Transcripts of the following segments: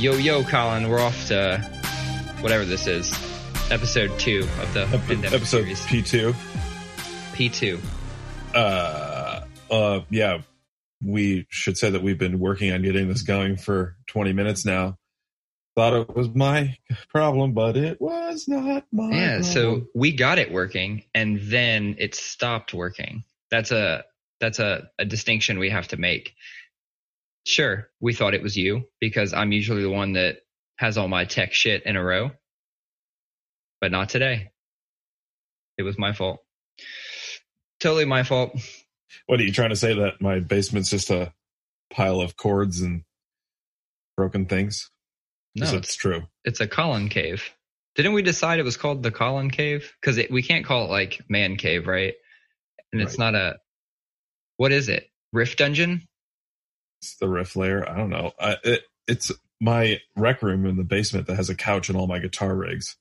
Yo, yo, Colin, we're off to whatever this is, episode two of the Ep- episode. P two. P2. Uh, uh, yeah, we should say that we've been working on getting this going for 20 minutes now. Thought it was my problem, but it was not my. Yeah, so we got it working and then it stopped working. That's a that's a, a distinction we have to make. Sure, we thought it was you because I'm usually the one that has all my tech shit in a row. But not today. It was my fault. Totally my fault. what are you trying to say? That my basement's just a pile of cords and broken things? No, it's it's true. it's a Colin cave. Didn't we decide it was called the Colin cave? Because we can't call it like man cave, right? And it's not a. What is it? Rift dungeon? It's the riff layer. I don't know. I, it, it's my rec room in the basement that has a couch and all my guitar rigs.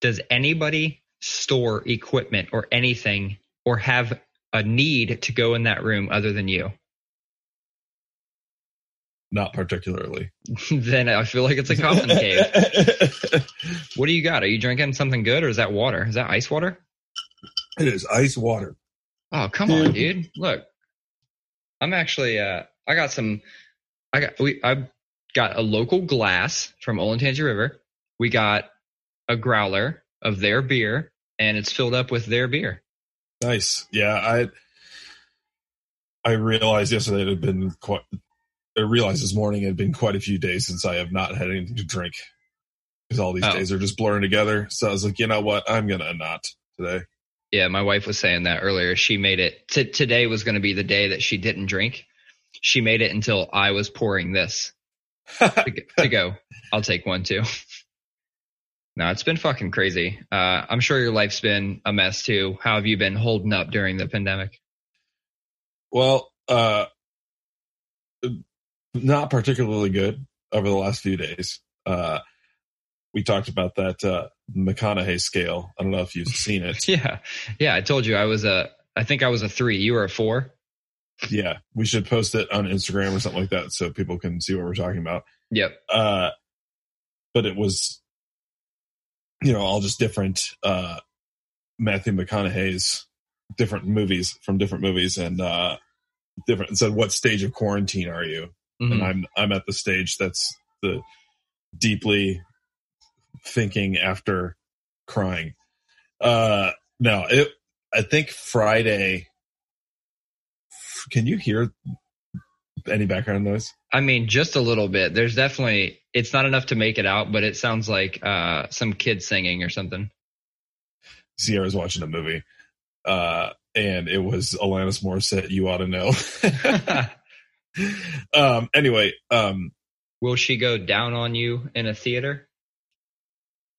Does anybody store equipment or anything or have a need to go in that room other than you? Not particularly. then I feel like it's a Colin cave. What do you got? Are you drinking something good or is that water? Is that ice water? It is ice water. Oh, come on, hmm. dude. Look. I'm actually uh I got some I got we I got a local glass from Olentangy River. We got a growler of their beer and it's filled up with their beer. Nice. Yeah, I I realized yesterday it had been quite I realized this morning it had been quite a few days since I have not had anything to drink. Because all these Oh. days are just blurring together. So I was like, you know what? I'm gonna not today. Yeah, my wife was saying that earlier. She made it t- today was going to be the day that she didn't drink. She made it until I was pouring this to, g- to go. I'll take one too. No, it's been fucking crazy. Uh, I'm sure your life's been a mess too. How have you been holding up during the pandemic? well, uh not particularly good over the last few days. Uh we talked about that uh McConaughey scale. I don't know if you've seen it. Yeah, yeah. I told you I was a. I think I was a three. You were a four. yeah. We should post it on Instagram or something like that so people can see what we're talking about. Yep. uh but it was you know all just different uh matthew mcconaughey's different movies from different movies and uh different it said what stage of quarantine are you Mhm. and i'm i'm at the stage that's the deeply thinking after crying uh no it i think friday can you hear any background noise I mean, just a little bit. There's definitely. It's not enough to make it out, but it sounds like uh, some kid singing or something. Sierra's watching a movie, uh, and it was Alanis Morissette. You ought to know. um, anyway, um, Will she go down on you in a theater?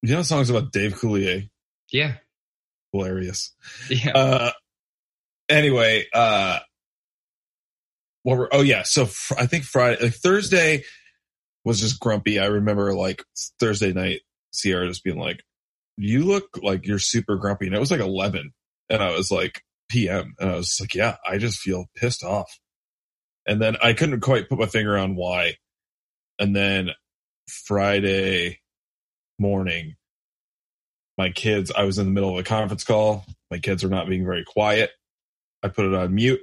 You know songs about Dave Coulier, Yeah. hilarious. Yeah. Uh, anyway, uh, what were? Oh yeah, so fr- I think Friday, like Thursday was just grumpy. I remember like Thursday night, Sierra just being like, "You look like you're super grumpy," and it was like eleven, and I was like p.m. and I was like, "Yeah, I just feel pissed off." And then I couldn't quite put my finger on why. And then Friday morning, my kids, I was in the middle of a conference call. My kids were not being very quiet. I put it on mute.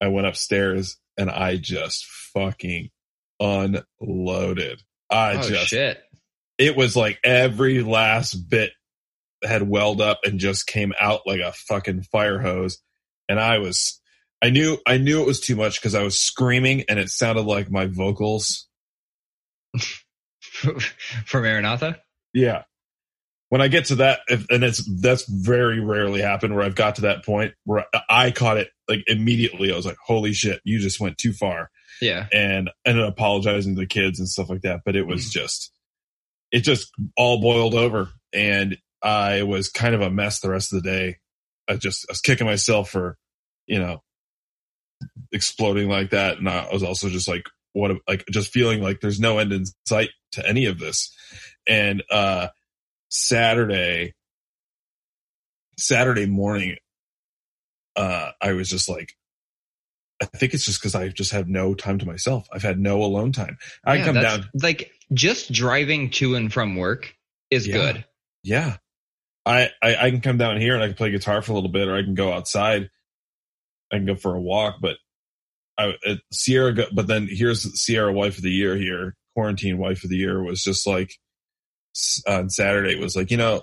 I went upstairs and I just fucking unloaded. I oh just, shit. it was like every last bit had welled up and just came out like a fucking fire hose. And I was, I knew, I knew it was too much because I was screaming and it sounded like my vocals. From Maranatha. Yeah. When I get to that, if, and it's, that's very rarely happened where I've got to that point where I caught it like immediately. I was like, holy shit, you just went too far. Yeah. and ended up apologizing to the kids and stuff like that. But it was mm-hmm. just, it just all boiled over, and I was kind of a mess the rest of the day. I just I was kicking myself for, you know, exploding like that, and I was also just like, what, like just feeling like there's no end in sight to any of this. And uh Saturday, Saturday morning, uh, I was just like, I think it's just because I just have no time to myself. I've had no alone time. I Yeah, come down. Like just driving to and from work is Yeah. good. Yeah. I, I I can come down here and I can play guitar for a little bit, or I can go outside. I can go for a walk, but I it, Sierra. Go, but then here's Sierra Wife of the Year here. Quarantine Wife of the Year was just like on Saturday was like you know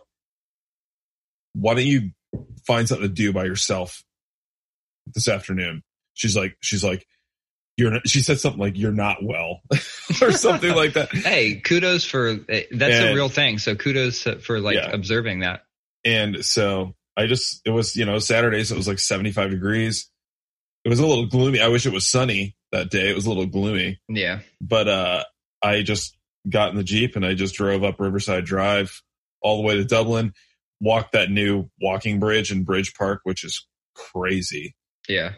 why don't you find something to do by yourself this afternoon? She's like she's like you're not, she said something like you're not well or something like that. Hey, kudos for eh, that's a real thing. So kudos for like Yeah. observing that. And so I just, it was, you know, Saturday, so it was like 75 degrees. It was a little gloomy. I wish it was sunny that day. It was a little gloomy, Yeah. but, uh, I just got in the Jeep and I just drove up Riverside Drive all the way to Dublin, walked that new walking bridge in Bridge Park, which is crazy. Yeah.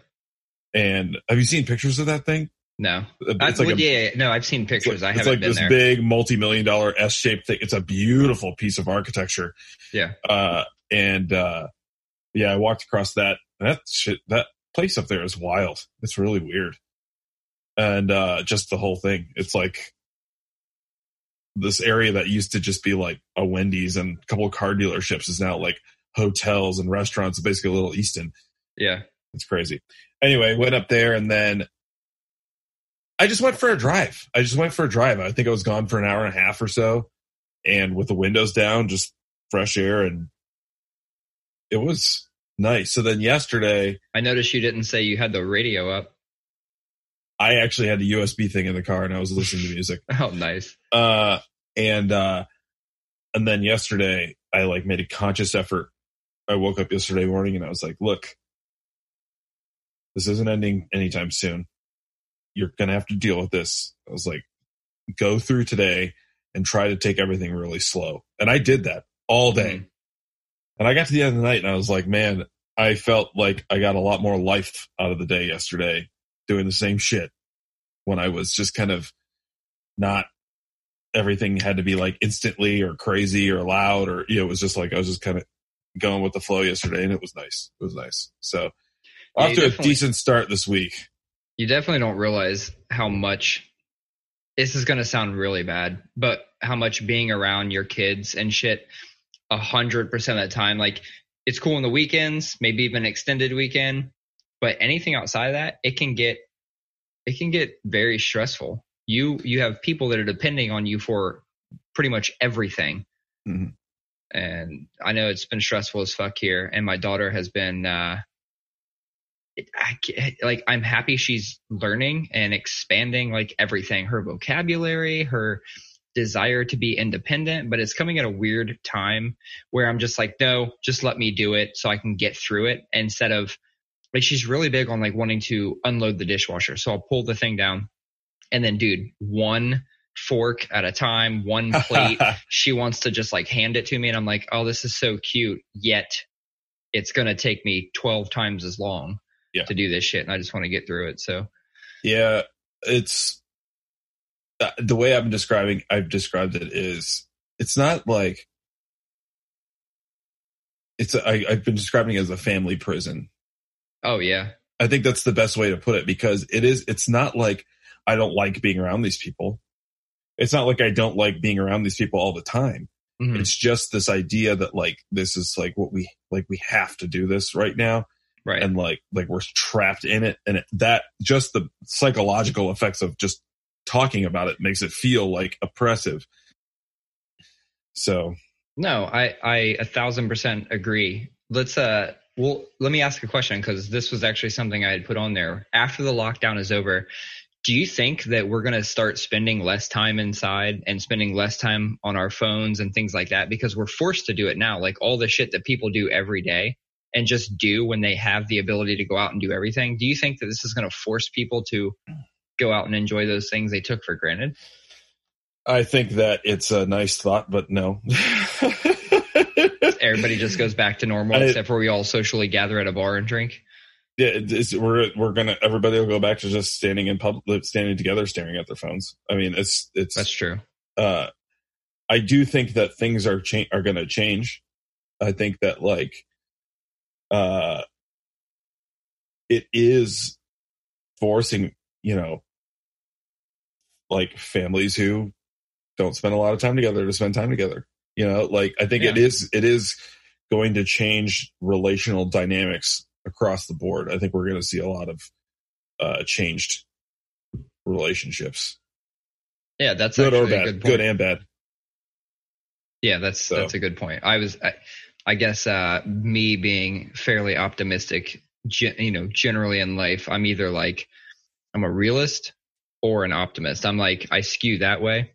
And have you seen pictures of that thing? No. It's I, like well, a, yeah, yeah, no, I've seen pictures. like, I haven't like been this there. big multi-million dollar S-shaped thing. It's a beautiful piece of architecture. Yeah. Uh, and, uh, yeah, I walked across that. That shit, that place up there is wild. It's really weird. And, uh, just the whole thing. It's like this area that used to just be like a Wendy's and a couple of car dealerships is now like hotels and restaurants, basically a little Easton. yeah. It's crazy. Anyway, went up there and then I just went for a drive. I just went for a drive. I think I was gone for an hour and a half or so. And with the windows down, just fresh air and it was nice. So then yesterday, I noticed you didn't say you had the radio up. I actually had the USB thing in the car and I was listening to music. Oh, nice. Uh, and, uh, and then yesterday I like made a conscious effort. I woke up yesterday morning and I was like, look, this isn't ending anytime soon. You're going to have to deal with this. I was like, go through today and try to take everything really slow. And I did that all day. Mhm. And I got to the end of the night and I was like, man, I felt like I got a lot more life out of the day yesterday doing the same shit when I was just kind of not everything had to be like instantly or crazy or loud or, you know, it was just like, I was just kind of going with the flow yesterday and it was nice. It was nice. So Yeah, off to a decent start this week. You definitely don't realize how much this is going to sound really bad, but how much being around your kids and shit a hundred percent of the time, like it's cool on the weekends, maybe even extended weekend, but anything outside of that, it can get, it can get very stressful. You, you have people that are depending on you for pretty much everything. Mhm. And I know it's been stressful as fuck here. And my daughter has been, uh, I, like I'm happy she's learning and expanding like everything, her vocabulary, her desire to be independent, but it's coming at a weird time where I'm just like, no, just let me do it so I can get through it instead of like she's really big on like wanting to unload the dishwasher. So I'll pull the thing down and then dude, one fork at a time, one plate. she wants to just like hand it to me and I'm like, oh, this is so cute. Yet it's going to take me 12 times as long Yeah. to do this shit. And I just want to get through it. So Yeah, it's the way I'm describing. I've described it is it's not like it's. I, I've been describing it as a family prison. Oh yeah. I think that's the best way to put it because it is. It's not like I don't like being around these people. It's not like I don't like being around these people all the time. Mhm. It's just this idea that like this is like what we like we have to do this right now Right. and like like we're trapped in it and it, that just the psychological effects of just talking about it makes it feel like oppressive so no, I, I a thousand percent agree. Let's, uh, well, let me ask a question because this was actually something I had put on there. After the lockdown is over, do you think that we're going to start spending less time inside and spending less time on our phones and things like that because we're forced to do it now? Like all the shit that people do every day and just do when they have the ability to go out and do everything. Do you think that this is going to force people to go out and enjoy those things they took for granted? i think that it's a nice thought but no Everybody just goes back to normal I- except for we all socially gather at a bar and drink. yeah we're we're gonna everybody will go back to just standing in public standing together staring at their phones i mean it's it's That's true. uh, I do think that things are cha- are going to change. I think that like, uh, it is forcing, you know, like families who don't spend a lot of time together to spend time together. You know, like I think it Yeah. is it is going to change relational dynamics across the board. I think we're going to see a lot of uh changed relationships, Yeah, that's good or bad, good good and bad. Yeah, that's So- that's a good point. I was, I, I guess, uh, me being fairly optimistic, you know, generally in life, I'm either like, I'm a realist or an optimist. I'm like, I skew that way.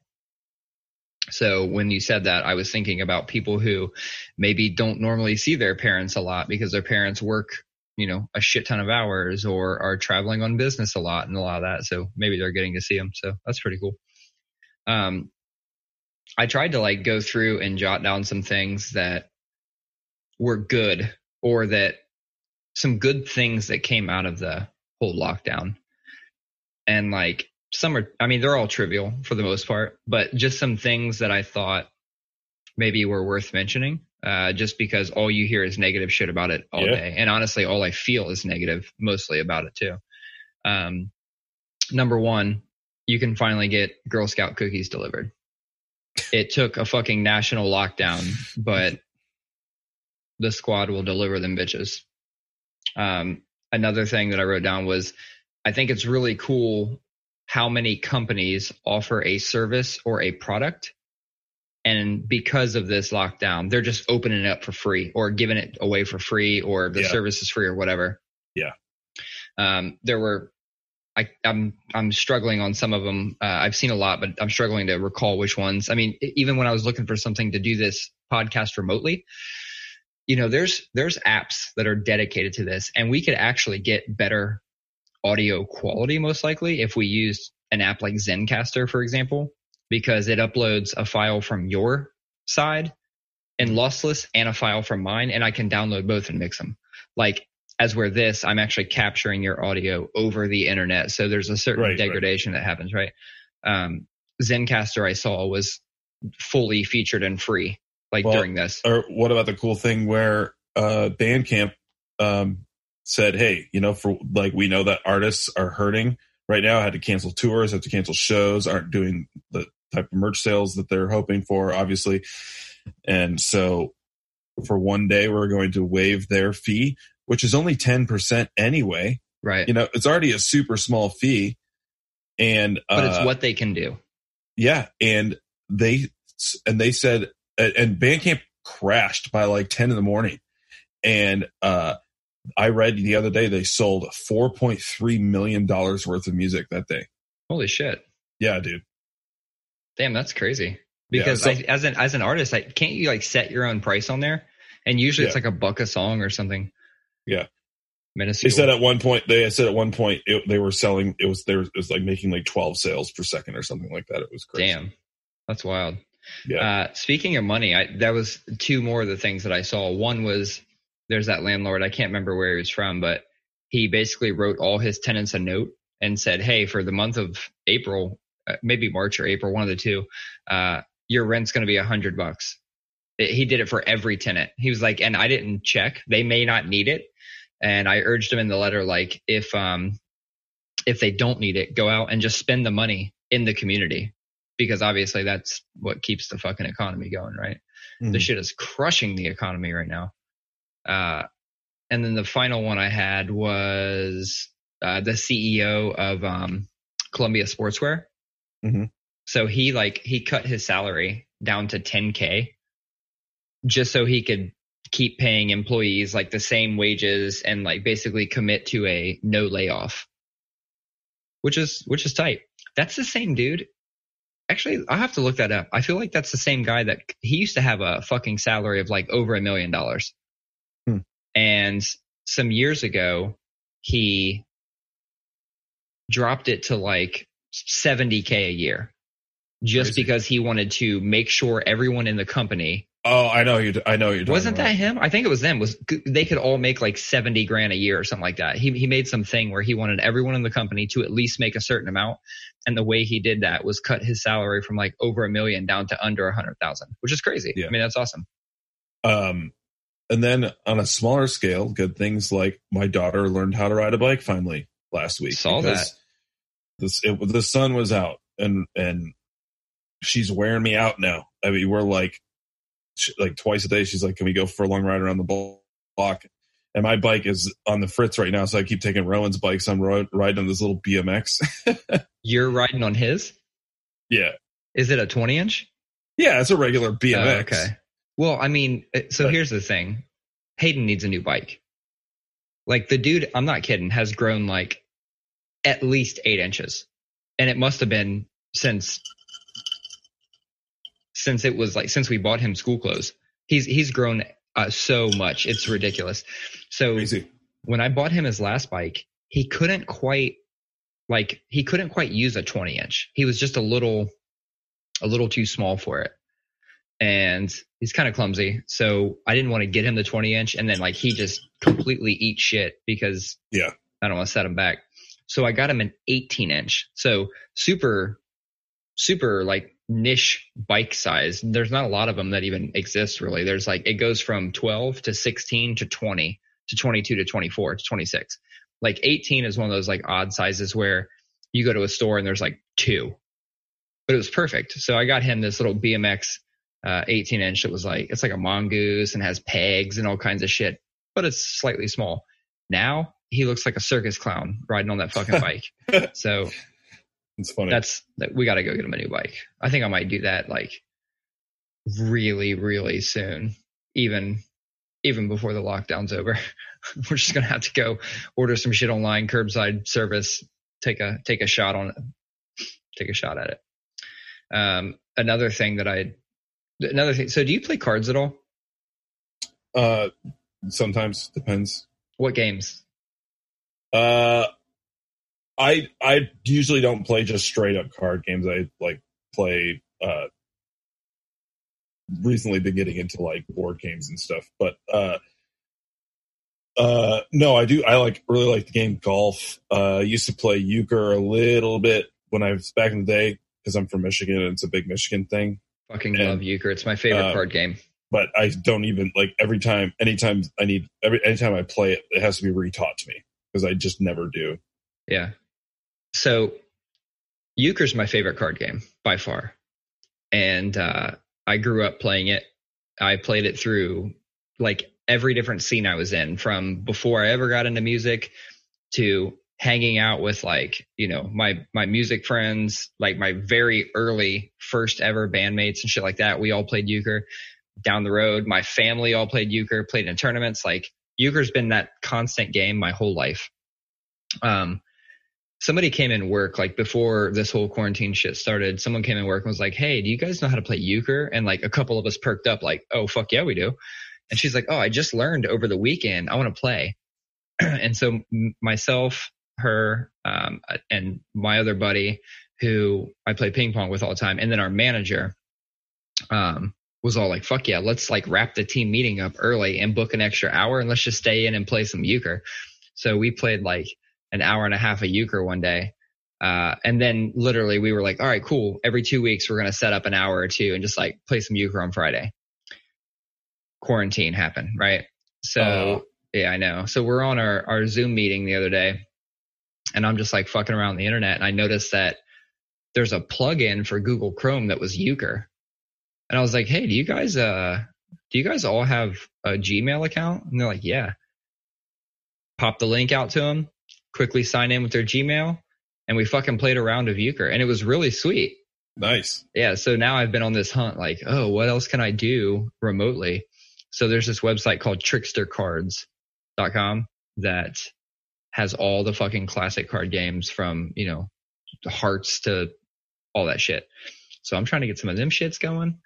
So when you said that, I was thinking about people who maybe don't normally see their parents a lot because their parents work, you know, a shit ton of hours or are traveling on business a lot and a lot of that. So maybe they're getting to see them. So that's pretty cool. Um, I tried to like go through and jot down some things that were good or that some good things that came out of the whole lockdown. And like some are, I mean, they're all trivial for the most part, but just some things that I thought maybe were worth mentioning. Uh, just because all you hear is negative shit about it all Yeah. day. And honestly, all I feel is negative mostly about it too. Um, number one, you can finally get Girl Scout cookies delivered. It took a fucking national lockdown, but the squad will deliver them bitches. Um, another thing that I wrote down was I think it's really cool how many companies offer a service or a product. And because of this lockdown, they're just opening it up for free or giving it away for free or the Yeah. service is free or whatever. Yeah. Um, there were I, I'm I'm struggling on some of them. Uh, I've seen a lot, but I'm struggling to recall which ones. I mean, even when I was looking for something to do this podcast remotely, you know, there's there's apps that are dedicated to this, and we could actually get better audio quality most likely if we used an app like Zencastr, for example, because it uploads a file from your side and lossless and a file from mine, and I can download both and mix them. Like as where this, I'm actually capturing your audio over the internet. So there's a certain Right, right. degradation that happens, right? Um, Zencastr I saw was fully featured and free, like Well, during this. Or what about the cool thing where uh Bandcamp um said, "Hey, you know, for like we know that artists are hurting right now, had to cancel tours, have to cancel shows, aren't doing the type of merch sales that they're hoping for, obviously. And so for one day we're going to waive their fee, which is only 10% anyway. Right. You know, it's already a super small fee. And but uh, it's what they can do. yeah, and they and they said and and Bandcamp crashed by like ten in the morning, and uh, I read the other day they sold four point three million dollars worth of music that day. Holy shit. Yeah, dude. Damn, that's crazy. Yeah, Because I, as an as an artist, I, can't you like set your own price on there? And usually it's like a buck a song or something. Yeah. They said at one point they said at one point it, they were selling it was there it was like making like twelve sales per second or something like that. It was crazy. Damn, that's wild. Yeah. Uh, speaking of money, I that was two more of the things that I saw. One was there's that landlord. I can't remember where he was from, but he basically wrote all his tenants a note and said, "Hey, for the month of April, uh, maybe March or April, one of the two, uh, your rent's going to be a hundred bucks." It- he did it for every tenant. He was like, and I didn't check. They may not need it, and I urged him in the letter, like, if um, if they don't need it, go out and just spend the money in the community because obviously that's what keeps the fucking economy going, right? Mhm. This shit is crushing the economy right now. Uh, and then the final one I had was uh, the CEO of um, Columbia Sportswear. Mhm. So he like he cut his salary down to 10k just so he could keep paying employees like the same wages and like basically commit to a no layoff, which is which is tight. That's the same dude. Actually, I have to look that up. I feel like that's the same guy that he used to have a fucking salary of like over a million dollars. And some years ago, he dropped it to like 70k a year just Crazy. because he wanted to make sure everyone in the company Oh, I know you. I know you're. wasn't about. that him? I think it was them. Was they could all make like seventy grand a year or something like that? He he made some thing where he wanted everyone in the company to at least make a certain amount, and the way he did that was cut his salary from like over a million down to under a hundred thousand, which is crazy. Yeah. I mean that's awesome. Um, and then on a smaller scale, good things like my daughter learned how to ride a bike finally. last week. Saw because This it, the sun was out, and and she's wearing me out now. I mean, we're like like twice a day. She's like, "Can we go for a long ride around the block?" And my bike is on the fritz right now, so I keep taking Rowan's bike. So I'm ro- riding on this little BMX. You're riding on his? yeah, Is it a 20 inch? yeah, it's a regular BMX. Oh, okay. Well, I mean, uh, so But- here's the thing Hayden needs a new bike. Like the dude, I'm not kidding, has grown like at least eight inches. And it must have been since since it was like since we bought him school clothes. He's he's grown uh, so much. It's ridiculous. So when I bought him his last bike, he couldn't quite like he couldn't quite use a 20 inch. He was just a little a little too small for it. And he's kind of clumsy. So I didn't want to get him the 20 inch and then like he just completely eats shit because Yeah. I don't want to set him back. So I got him an 18 inch. So super super like niche bike size. There's not a lot of them that even exist really. There's like it goes from 12 to 16 to 20 to 22 to 24 to 26. Like 18 is one of those like odd sizes where you go to a store and there's like two. But it was perfect. So I got him this little BMX uh, 18 inch that was like it's like a mongoose and has pegs and all kinds of shit, but it's slightly small. Now he looks like a circus clown riding on that fucking bike. so It's funny. that's that we got to go get him a new bike. I think I might do that like really, really soon, even even before the lockdown's over. We're just gonna have to go order some shit online, curbside service, take a take a shot on it, take a shot at it. Um, another thing that I, another thing. So, do you play cards at all? uh, sometimes depends. What games? Uh, I I usually don't play just straight up card games. I like play. Uh, recently been getting into like board games and stuff, but uh, uh, no, I do. I like really like the game golf. Uh, I used to play euchre a little bit when I was back in the day because I'm from Michigan and it's a big Michigan thing. Fucking And, love euchre. It's my favorite uh, card game. But I don't even like every time. Anytime I need every anytime I play it, it has to be retaught to me because I just never do. Yeah. So Euchre's my favorite card game by far. And uh, I grew up playing it. I played it through like every different scene I was in from before I ever got into music to hanging out with like, you know, my my music friends, like my very early first ever bandmates and shit like that. We all played euchre down the road. My family all played euchre, played in tournaments. Like euchre's been that constant game my whole life. Um somebody came in work like before this whole quarantine shit started someone came in work and was like hey do you guys know how to play euchre and like a couple of us perked up like oh fuck yeah we do and she's like oh i just learned over the weekend i want to play and so myself her um, and my other buddy who i play ping pong with all the time and then our manager um, was all like fuck yeah let's like wrap the team meeting up early and book an extra hour and let's just stay in and play some euchre so we played like an hour and a half of euchre one day. Uh, and then literally we were like, all right, cool. Every two weeks, we're going to set up an hour or two and just like play some euchre on Friday. Quarantine happened, right? So Uh. yeah, I know. So we're on our, our Zoom meeting the other day and I'm just like fucking around the internet. And I noticed that there's a plugin for Google Chrome that was euchre. And I was like, Hey, do you guys, uh, do you guys all have a Gmail account? And they're like, yeah. Pop the link out to them quickly sign in with their Gmail, and we fucking played a round of euchre, and it was really sweet. Nice. Yeah, so now I've been on this hunt, like, oh, what else can I do remotely? So there's this website called trickstercards.com that has all the fucking classic card games from, you know, hearts to all that shit. So I'm trying to get some of them shits going.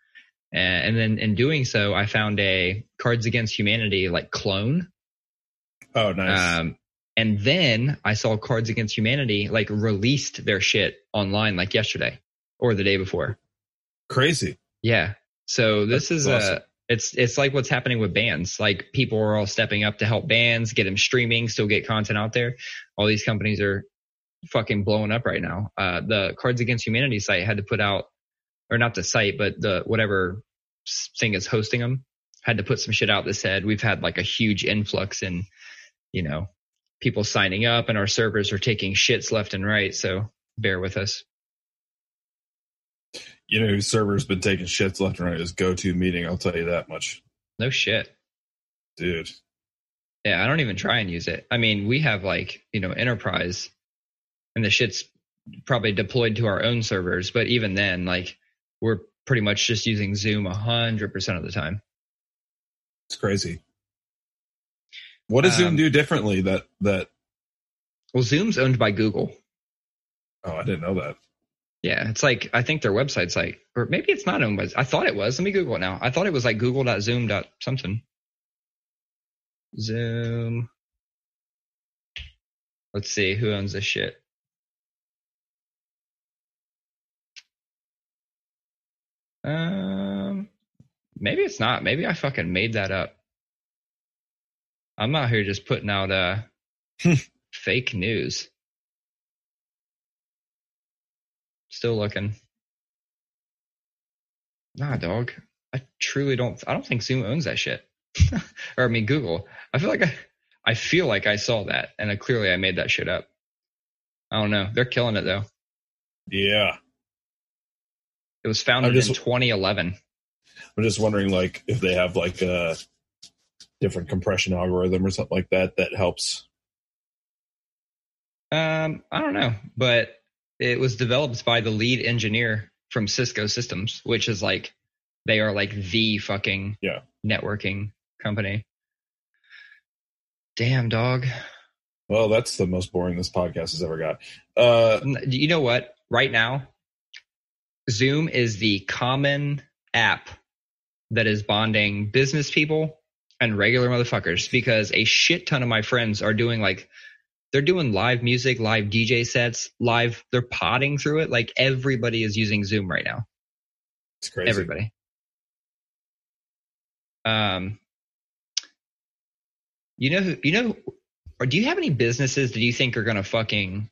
And, and then in doing so, I found a Cards Against Humanity like clone Oh, nice. um, and then I saw Cards Against Humanity like released their shit online like yesterday or the day before. Crazy. Yeah. So this That's is awesome. uh it's it's like what's happening with bands. Like people are all stepping up to help bands, get them streaming, still get content out there. All these companies are fucking blowing up right now. Uh, the Cards Against Humanity site had to put out, or not the site, but the whatever thing is hosting them had to put some shit out that said we've had like a huge influx in, you know, people signing up and our servers are taking shits left and right. So bear with us. You know whose server's been taking shits left and right is GoToMeeting. I'll tell you that much, No shit. dude. Yeah, I don't even try and use it. I mean, we have like, you know, enterprise and the shit's probably deployed to our own servers, but even then, like we're pretty much just using Zoom a hundred percent of the time. It's crazy. What does Zoom Um, do differently that that? Well, Zoom's owned by Google. Oh, I didn't know that. Yeah, it's like I think their website's like, or maybe it's not owned by. I thought it was. Let me Google it now. I thought it was like Google.Zoom. something. Zoom. Let's see who owns this shit. Um, maybe it's not. Maybe I fucking made that up. I'm out here just putting out uh fake news. Still looking. Nah, dog. I truly don't. I don't think Zoom owns that shit. or I mean, Google. I feel like I, I feel like I saw that, and I, clearly I made that shit up. I don't know. They're killing it though. Yeah, It was founded just- in 2011. I'm just wondering, like, if they have like a different compression algorithm or something like that that helps. Um, I don't know, but it was developed by the lead engineer from Cisco Systems, which is like they are like the fucking Yeah. networking company. Damn dog. Well, that's the most boring this podcast has ever got. Uh, You know what? Right now, Zoom is the common app that is bonding business people and regular motherfuckers because a shit ton of my friends are doing like they're doing live music, live DJ sets, live they're potting through it. Like everybody is using Zoom right now. it's crazy. Everybody. Um you know who you know or do you have any businesses that you think are gonna fucking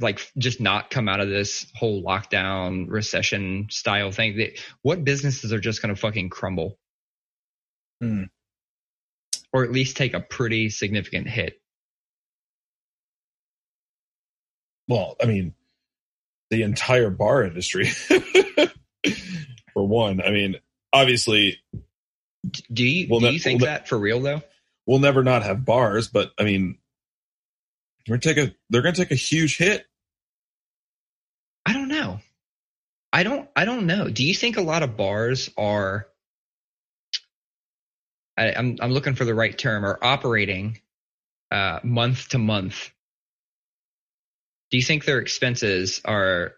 like just not come out of this whole lockdown recession style thing? That- What businesses are just gonna fucking crumble? Hmm. Or at least take a pretty significant hit. Well, I mean, the entire bar industry, for one. I mean, obviously, Do you Well, do that- you think well, that- that for real though? we'll never not have bars, but I mean, we're take a they're going to take a huge hit. I don't know. I don't I don't know. Do you think a lot of bars are I, I'm I'm looking for the right term are operating uh, month to month? Do you think their expenses are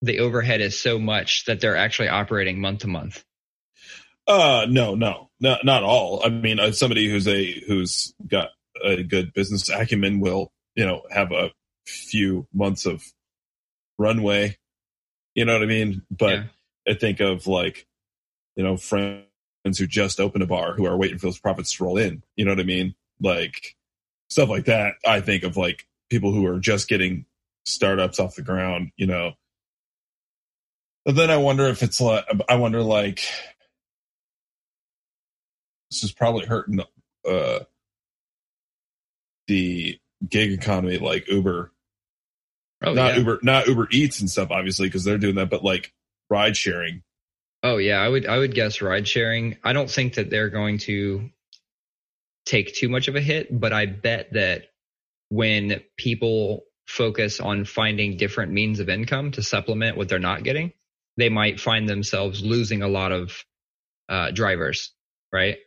the overhead is so much that they're actually operating month to month? Uh, no, no, not not all. I mean, uh, somebody who's a who's got a good business acumen will, you know, have a few months of runway. You know what I mean? But Yeah. I think of like, you know, friends who just opened a bar who are waiting for those profits to roll in. You know what I mean? Like stuff like that. I think of like people who are just getting startups off the ground. You know. But then I wonder if it's like I wonder like this is probably hurting uh the gig economy like Uber Oh not yeah. Uber, not Uber Eats and stuff, obviously, because they're doing that, but like ride sharing. Oh yeah, I would I would guess ride sharing. I don't think that they're going to take too much of a hit, but I bet that when people focus on finding different means of income to supplement what they're not getting, they might find themselves losing a lot of uh, drivers, right?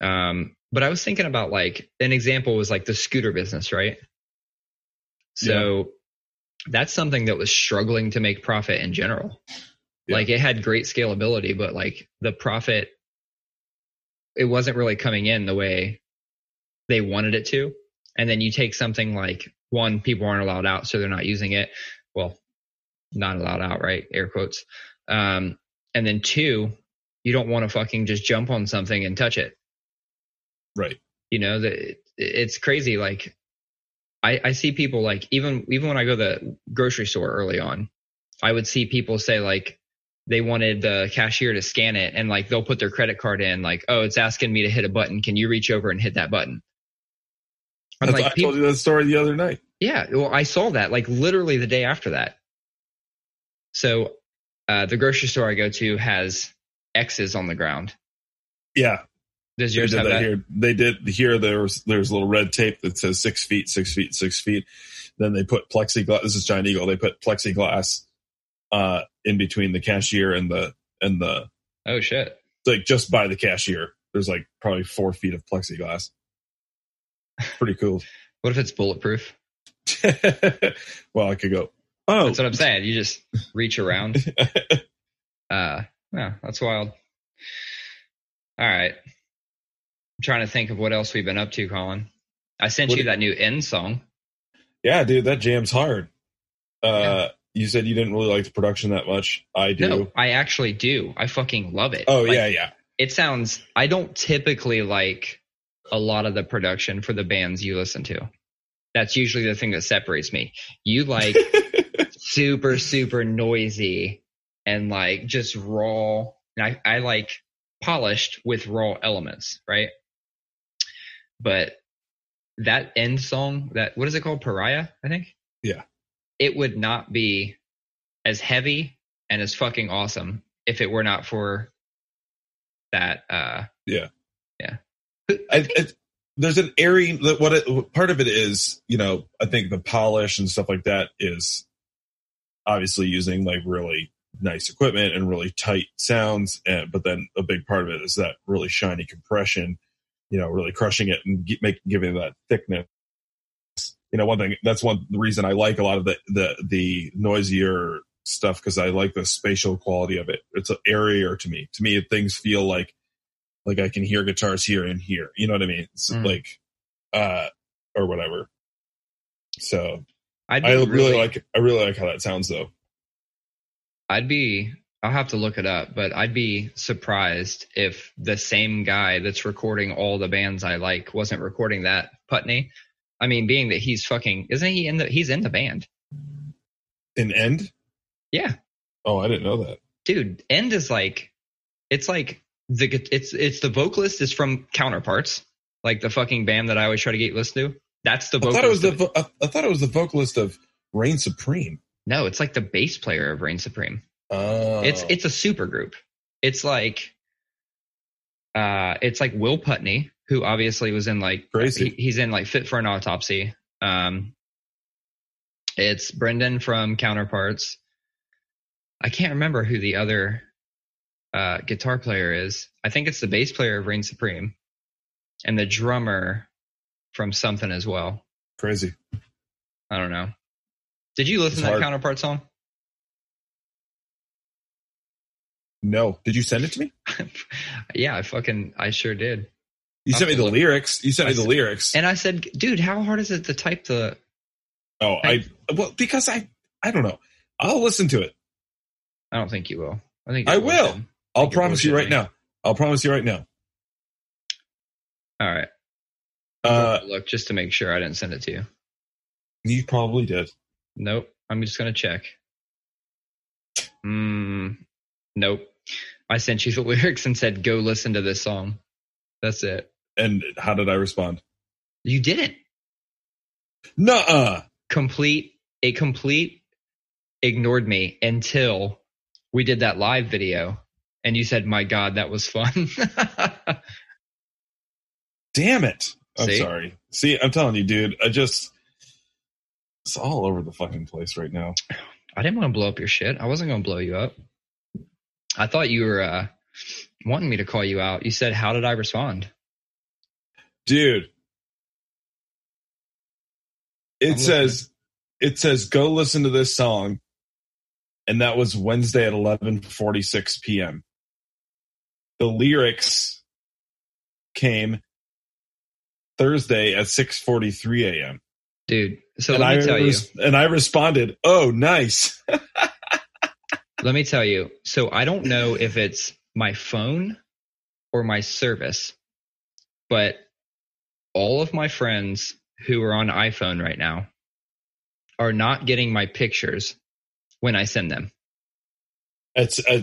Um, but I was thinking about like an example was like the scooter business, right? So that's something that was struggling to make profit in general. Yeah. Like it had great scalability, but like the profit, it wasn't really coming in the way they wanted it to. And then you take something like one, people aren't allowed out, so they're not using it. Well, not allowed out, right? Air quotes. Um, and then two, you don't want to fucking just jump on something and touch it Right. you know that it's crazy like I, I see people like even even when i go to the grocery store early on i would see people say like they wanted the cashier to scan it and like they'll put their credit card in like oh it's asking me to hit a button can you reach over and hit that button I'm like, I peop- told you that story the other night. yeah, well, I saw that like literally the day after that. So, uh, the grocery store I go to has X's on the ground. Yeah, Does they yours did have that, that? here. They did here. There's there's a little red tape that says six feet, six feet, six feet. Then they put plexiglass. This is Giant Eagle. They put plexiglass uh, in between the cashier and the and the Oh shit! like just by the cashier. There's like probably four feet of plexiglass. Pretty cool. What if it's bulletproof? well, I could go. Oh, That's what I'm saying. You just reach around. Uh, yeah, that's wild. All right. I'm trying to think of what else we've been up to, Colin. I sent What you that new end song. yeah, dude, that jam's hard. Uh, Yeah. You said you didn't really like the production that much. I do. No, I actually do. I fucking love it. Oh Like, yeah, yeah. It sounds. I don't typically like a lot of the production for the bands you listen to. That's usually the thing that separates me. You like super super noisy and like just raw. And I I like polished with raw elements, right? But that end song, that what is it called? Pariah, I think. Yeah. It would not be as heavy and as fucking awesome if it were not for that. uh Yeah. Yeah. I, there's an airy. What it, part of it is, you know, I think the polish and stuff like that is obviously using like really nice equipment and really tight sounds. And but then a big part of it is that really shiny compression. You know, really crushing it and make, giving that thickness. You know, one thing that's one reason I like a lot of the the the noisier stuff because I like the spatial quality of it. It's airier to me. To me, things feel like like I can hear guitars here and here. You know what I mean? It's Mhm. like, uh, or whatever. So I'd I really, really like, I really like how that sounds though. I'd be I'll have to look it up, but I'd be surprised if the same guy that's recording all the bands I like wasn't recording that Putney. I mean, being that he's fucking isn't he in the he's in the band. In end? Yeah. Oh, I didn't know that. Dude, End is like it's like the it's it's the vocalist is from Counterparts, like the fucking band that I always try to get you listen to. That's the I thought it was the, of- vo- I, I thought it was the vocalist of Reign Supreme. no, it's like the bass player of Reign Supreme. Oh, It's it's a super group. It's like uh it's like Will Putney, who obviously was in like Crazy. he- he's in like Fit for an Autopsy. Um it's Brendan from Counterparts. I can't remember who the other uh guitar player is. I think it's the bass player of Reign Supreme and the drummer from something as well. crazy. I don't know. Did you listen It's to that hard. Counterpart song? No, did you send it to me? yeah, I fucking I sure did. You sent me the lyrics. You sent I me the s- lyrics. And I said, dude, how hard is it to type the? oh, I well because I I don't know. I'll listen to it. I don't think you will. I think I will. I'll promise you right now. I'll promise you right now. All right, Uh, look just to make sure I didn't send it to you. you probably did. Nope. I'm just gonna check. Hmm. Nope. I sent you the lyrics and said, "Go listen to this song." That's it. And how did I respond? You didn't Nuh-uh. complete a complete ignored me until we did that live video, and you said, "My God, that was fun." Damn it. I'm See? sorry. See, I'm telling you, dude, I just it's all over the fucking place right now. I didn't want to blow up your shit. I wasn't going to blow you up. I thought you were uh, wanting me to call you out. You said, "How did I respond?" Dude. It says it says go listen to this song. And that was Wednesday at 11:46 p.m. The lyrics came Thursday at 6:43 a.m. Dude, so and let me I tell you. and I responded, "Oh, nice." Let me tell you. So I don't know if it's my phone or my service, but all of my friends who are on iPhone right now are not getting my pictures when I send them. It's uh,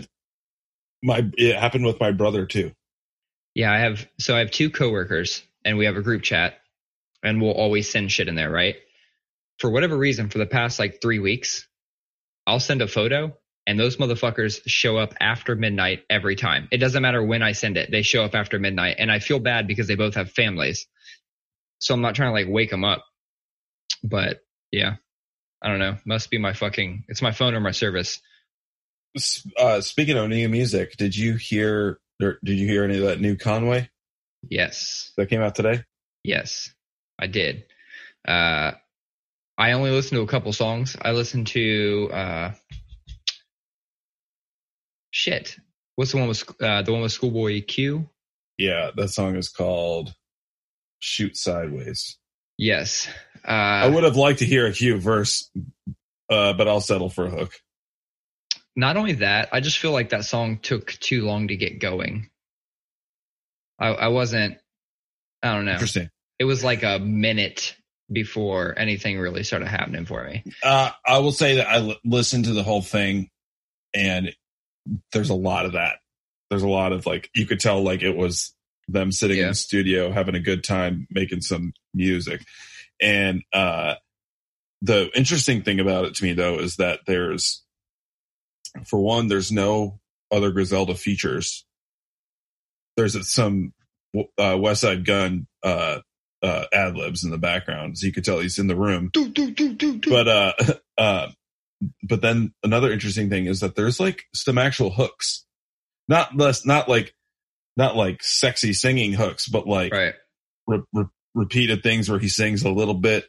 my it happened with my brother too. Yeah, I have so I have two coworkers and we have a group chat and we'll always send shit in there, right? For whatever reason, for the past like three weeks, I'll send a photo and those motherfuckers show up after midnight every time. It doesn't matter when I send it. They show up after midnight and I feel bad because they both have families. So I'm not trying to like wake them up. But yeah, I don't know. Must be my fucking, it's my phone or my service. Uh, speaking of new music, did you hear, or did you hear any of that new Conway Yes. that came out today? Yes, I did. Uh, I only listened to a couple songs. I listened to uh, shit. What's the one with uh, the one with Schoolboy Q? Yeah, that song is called Shoot Sideways. Yes. Uh, I would have liked to hear a Q verse, uh, but I'll settle for a hook. Not only that, I just feel like that song took too long to get going. I, I wasn't. I don't know. Interesting. It was like a minute before anything really started happening for me. Uh, I will say that I l- listened to the whole thing, and there's a lot of that. There's a lot of like you could tell like it was them sitting in the studio having a good time making some music, and uh, the interesting thing about it to me though is that there's, for one, there's no other Griselda features. There's some uh, Westside Gunn uh, uh, ad libs in the background, so you could tell he's in the room Do, do, do, do, do. but uh uh but then another interesting thing is that there's like some actual hooks not less not like not like sexy singing hooks but like right. re- re- repeated things where he sings a little bit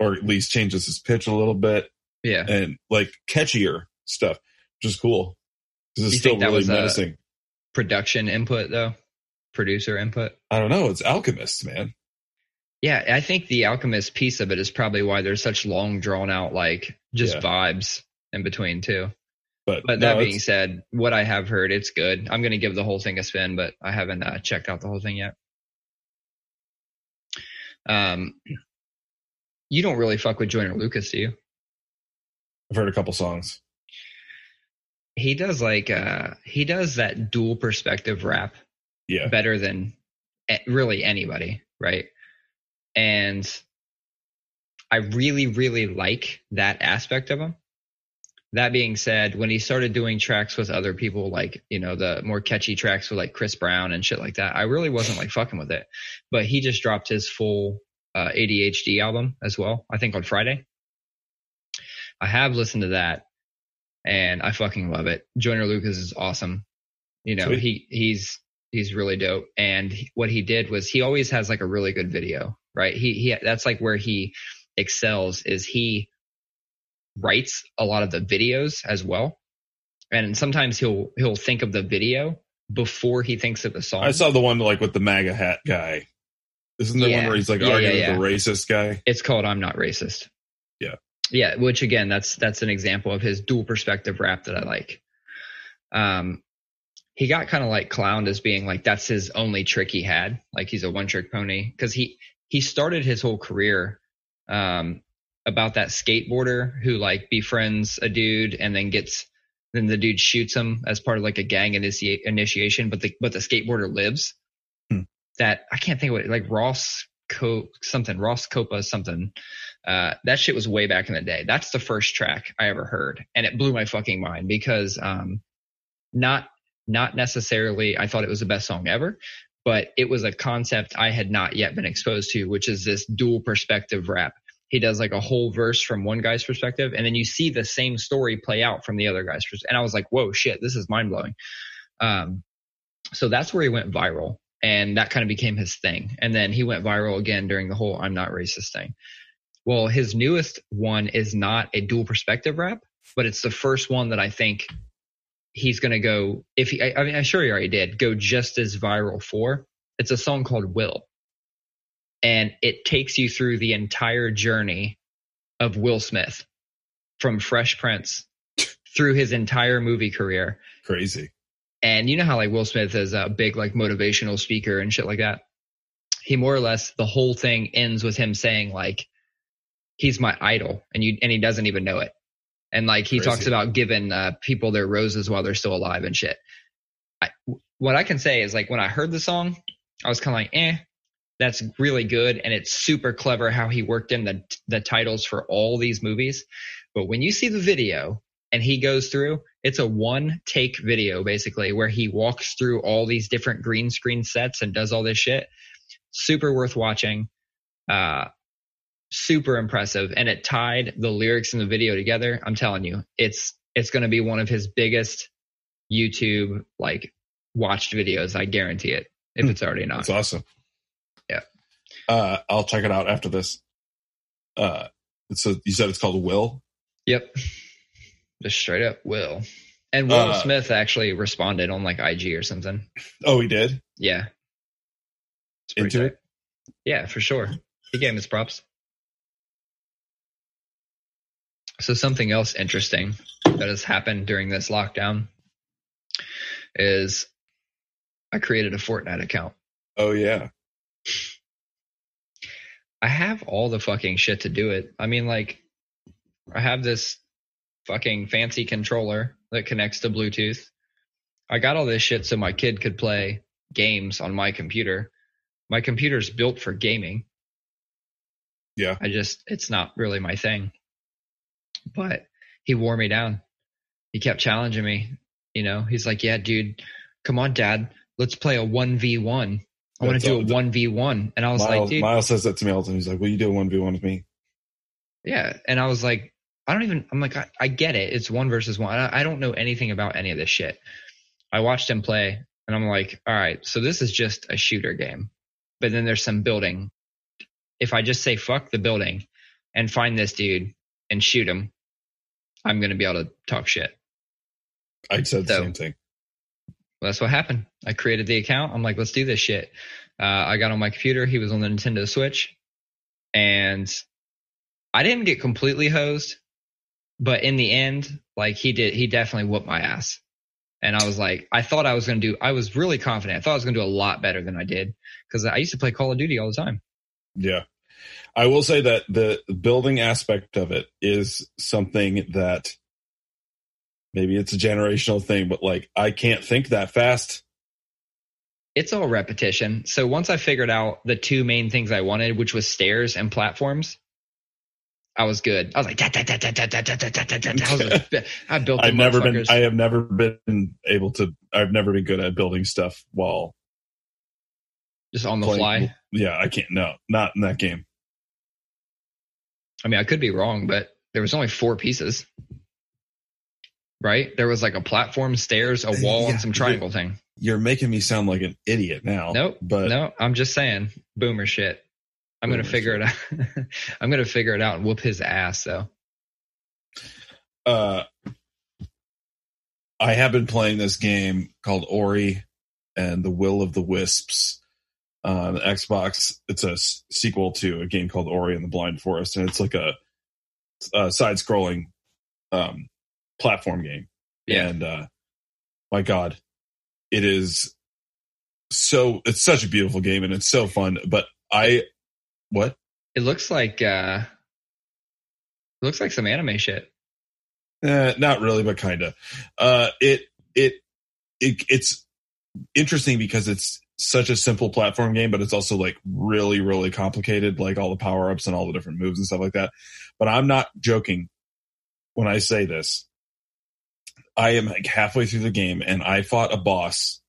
or at least changes his pitch a little bit Yeah. and like catchier stuff which is cool because it's You still really was, menacing Production input though, producer input. i don't know it's alchemists, man Yeah, I think the Alchemist piece of it is probably why there's such long, drawn out, like just Yeah. vibes in between too. but, But no, that being said, what I have heard, it's good. I'm gonna give the whole thing a spin, but I haven't uh, checked out the whole thing yet. Um, you don't really fuck with Joyner Lucas, do you? i've heard a couple songs He does like uh he does that dual perspective rap yeah better than really anybody, right? And I really, really like that aspect of him. That being said, when he started doing tracks with other people, like, you know, the more catchy tracks with like Chris Brown and shit like that, I really wasn't like fucking with it. But he just dropped his full uh, ADHD album as well, I think on Friday. I have listened to that and I fucking love it. Joyner Lucas is awesome. You know, Sweet. he, he's, he's really dope. And what he did was he always has like a really good video, right? He, he, that's like where he excels is he writes a lot of the videos as well. And sometimes he'll, he'll think of the video before he thinks of the song. i saw the one like with the maga hat guy isn't the one where he's like Yeah, arguing yeah, with the racist guy It's called I'm Not Racist. Yeah. Yeah, which again, that's that's an example of his dual perspective rap that I like. Um he got kind of like clowned as being like that's his only trick he had, like he's a one trick pony cuz he he started his whole career um about that skateboarder who like befriends a dude and then gets then the dude shoots him as part of like a gang initia- initiation but the but the skateboarder lives Hmm. that I can't think of it like Ross Co something Ross Copa something uh, that shit was way back in the day. That's the first track I ever heard, and it blew my fucking mind because um, not not necessarily I thought it was the best song ever, but it was a concept I had not yet been exposed to, which is this dual perspective rap. He does like a whole verse from one guy's perspective, and then you see the same story play out from the other guy's perspective. And I was like, whoa, shit, this is mind blowing. Um, so that's where he went viral, and that kind of became his thing. And then he went viral again during the whole "I'm not racist" thing. Well, his newest one is not a dual perspective rap, but it's the first one that I think he's going to go. If he, I, I mean, I'm sure he already did go just as viral for. It's a song called Will, and it takes you through the entire journey of Will Smith from Fresh Prince through his entire movie career. crazy And you know how like Will Smith is a big like motivational speaker and shit like that. He more or less the whole thing ends with him saying like he's my idol and you and he doesn't even know it. And like he Crazy. talks about giving uh, people their roses while they're still alive and shit. I, what I can say is like when I heard the song, I was kind of like, eh. that's really good and it's super clever how he worked in the the titles for all these movies. But when you see the video and he goes through, it's a one take video basically where he walks through all these different green screen sets and does all this shit. Super worth watching. Uh, super impressive. And it tied the lyrics and the video together. I'm telling you, it's, it's going to be one of his biggest YouTube like watched videos. I guarantee it if Hmm. it's already not. it's awesome. Yeah. Uh, I'll check it out after this. Uh, so you said it's called Will. Yep. Just straight up Will. And Will Uh, Smith actually responded on like IG or something. Oh, he did. Yeah. Into tight. Yeah, for sure. He gave him his props. So something else interesting that has happened during this lockdown is I created a Fortnite account. Oh yeah. I have all the fucking shit to do it. I mean, like, I have this fucking fancy controller that connects to Bluetooth. I got all this shit so my kid could play games on my computer. My computer's built for gaming. Yeah. I just, it's not really my thing. But he wore me down. He kept challenging me. You know, he's like, yeah, dude, come on, dad, let's play a 1v1. I want to do a all- 1v1. And I was like, Miles, dude, Miles says that to me all the time. He's like, "Will you do a one v one with me?" Yeah. And I was like, I don't even, I'm like, I, I get it. It's one versus one. I, I don't know anything about any of this shit. I watched him play and I'm like, all right, so this is just a shooter game. But then there's some building. If I just say fuck the building and find this dude and shoot him, I'm going to be able to talk shit. I said the So- same thing. Well, that's what happened. I created the account. I'm like, let's do this shit. Uh, I got on my computer. He was on the Nintendo Switch, and I didn't get completely hosed, but in the end, like he did, he definitely whooped my ass. And I was like, I thought I was going to do. I was really confident. I thought I was going to do a lot better than I did because I used to play Call of Duty all the time. Yeah. I will say that the building aspect of it is something that maybe it's a generational thing, but like I can't think that fast. It's all repetition. So once I figured out the two main things I wanted, which was stairs and platforms, I was good. I was like, da, da, da, da, da, da, da, da, da, da, da. I, I built. I've never been. I have never been able to I've never been good at building stuff while just on the playing. fly. Yeah, I can't no, not in that game. I mean, I could be wrong, but there was only four pieces, right? There was like a platform, stairs, a uh, wall, Yeah, and some triangle thing. You're making me sound like an idiot now. Nope, But no, I'm just saying, boomer shit. I'm gonna figure it out. I'm gonna figure it out and whoop his ass. though. uh I have been playing this game called Ori and the Will of the Wisps on Xbox. It's a s- sequel to a game called Ori and the Blind Forest, and it's like a, a side-scrolling um, platform game. Yeah, And uh, my God, it is so. It's such a beautiful game, and it's so fun. But I, what? it looks like uh, it looks like some anime shit. Eh, not really, but kind of. Uh, it, it it it's interesting because it's such a simple platform game, but it's also like really really complicated, like all the power ups and all the different moves and stuff like that. But I'm not joking when I say this. I am like halfway through the game, and I fought a boss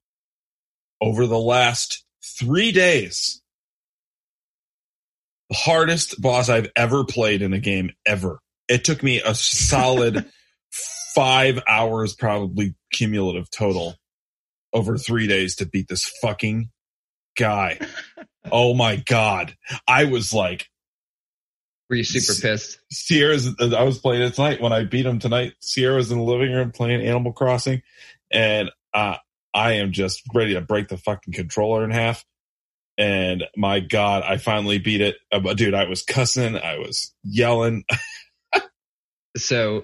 over the last three days. Hardest boss I've ever played in a game ever. It took me a solid five hours, probably cumulative total, over three days to beat this fucking guy. oh my god! I was like, Were you super pissed? Sierra's. I was playing it tonight when I beat him tonight. Sierra's in the living room playing Animal Crossing, and uh, I am just ready to break the fucking controller in half. And my God, I finally beat it, uh, dude. I was cussing, I was yelling. So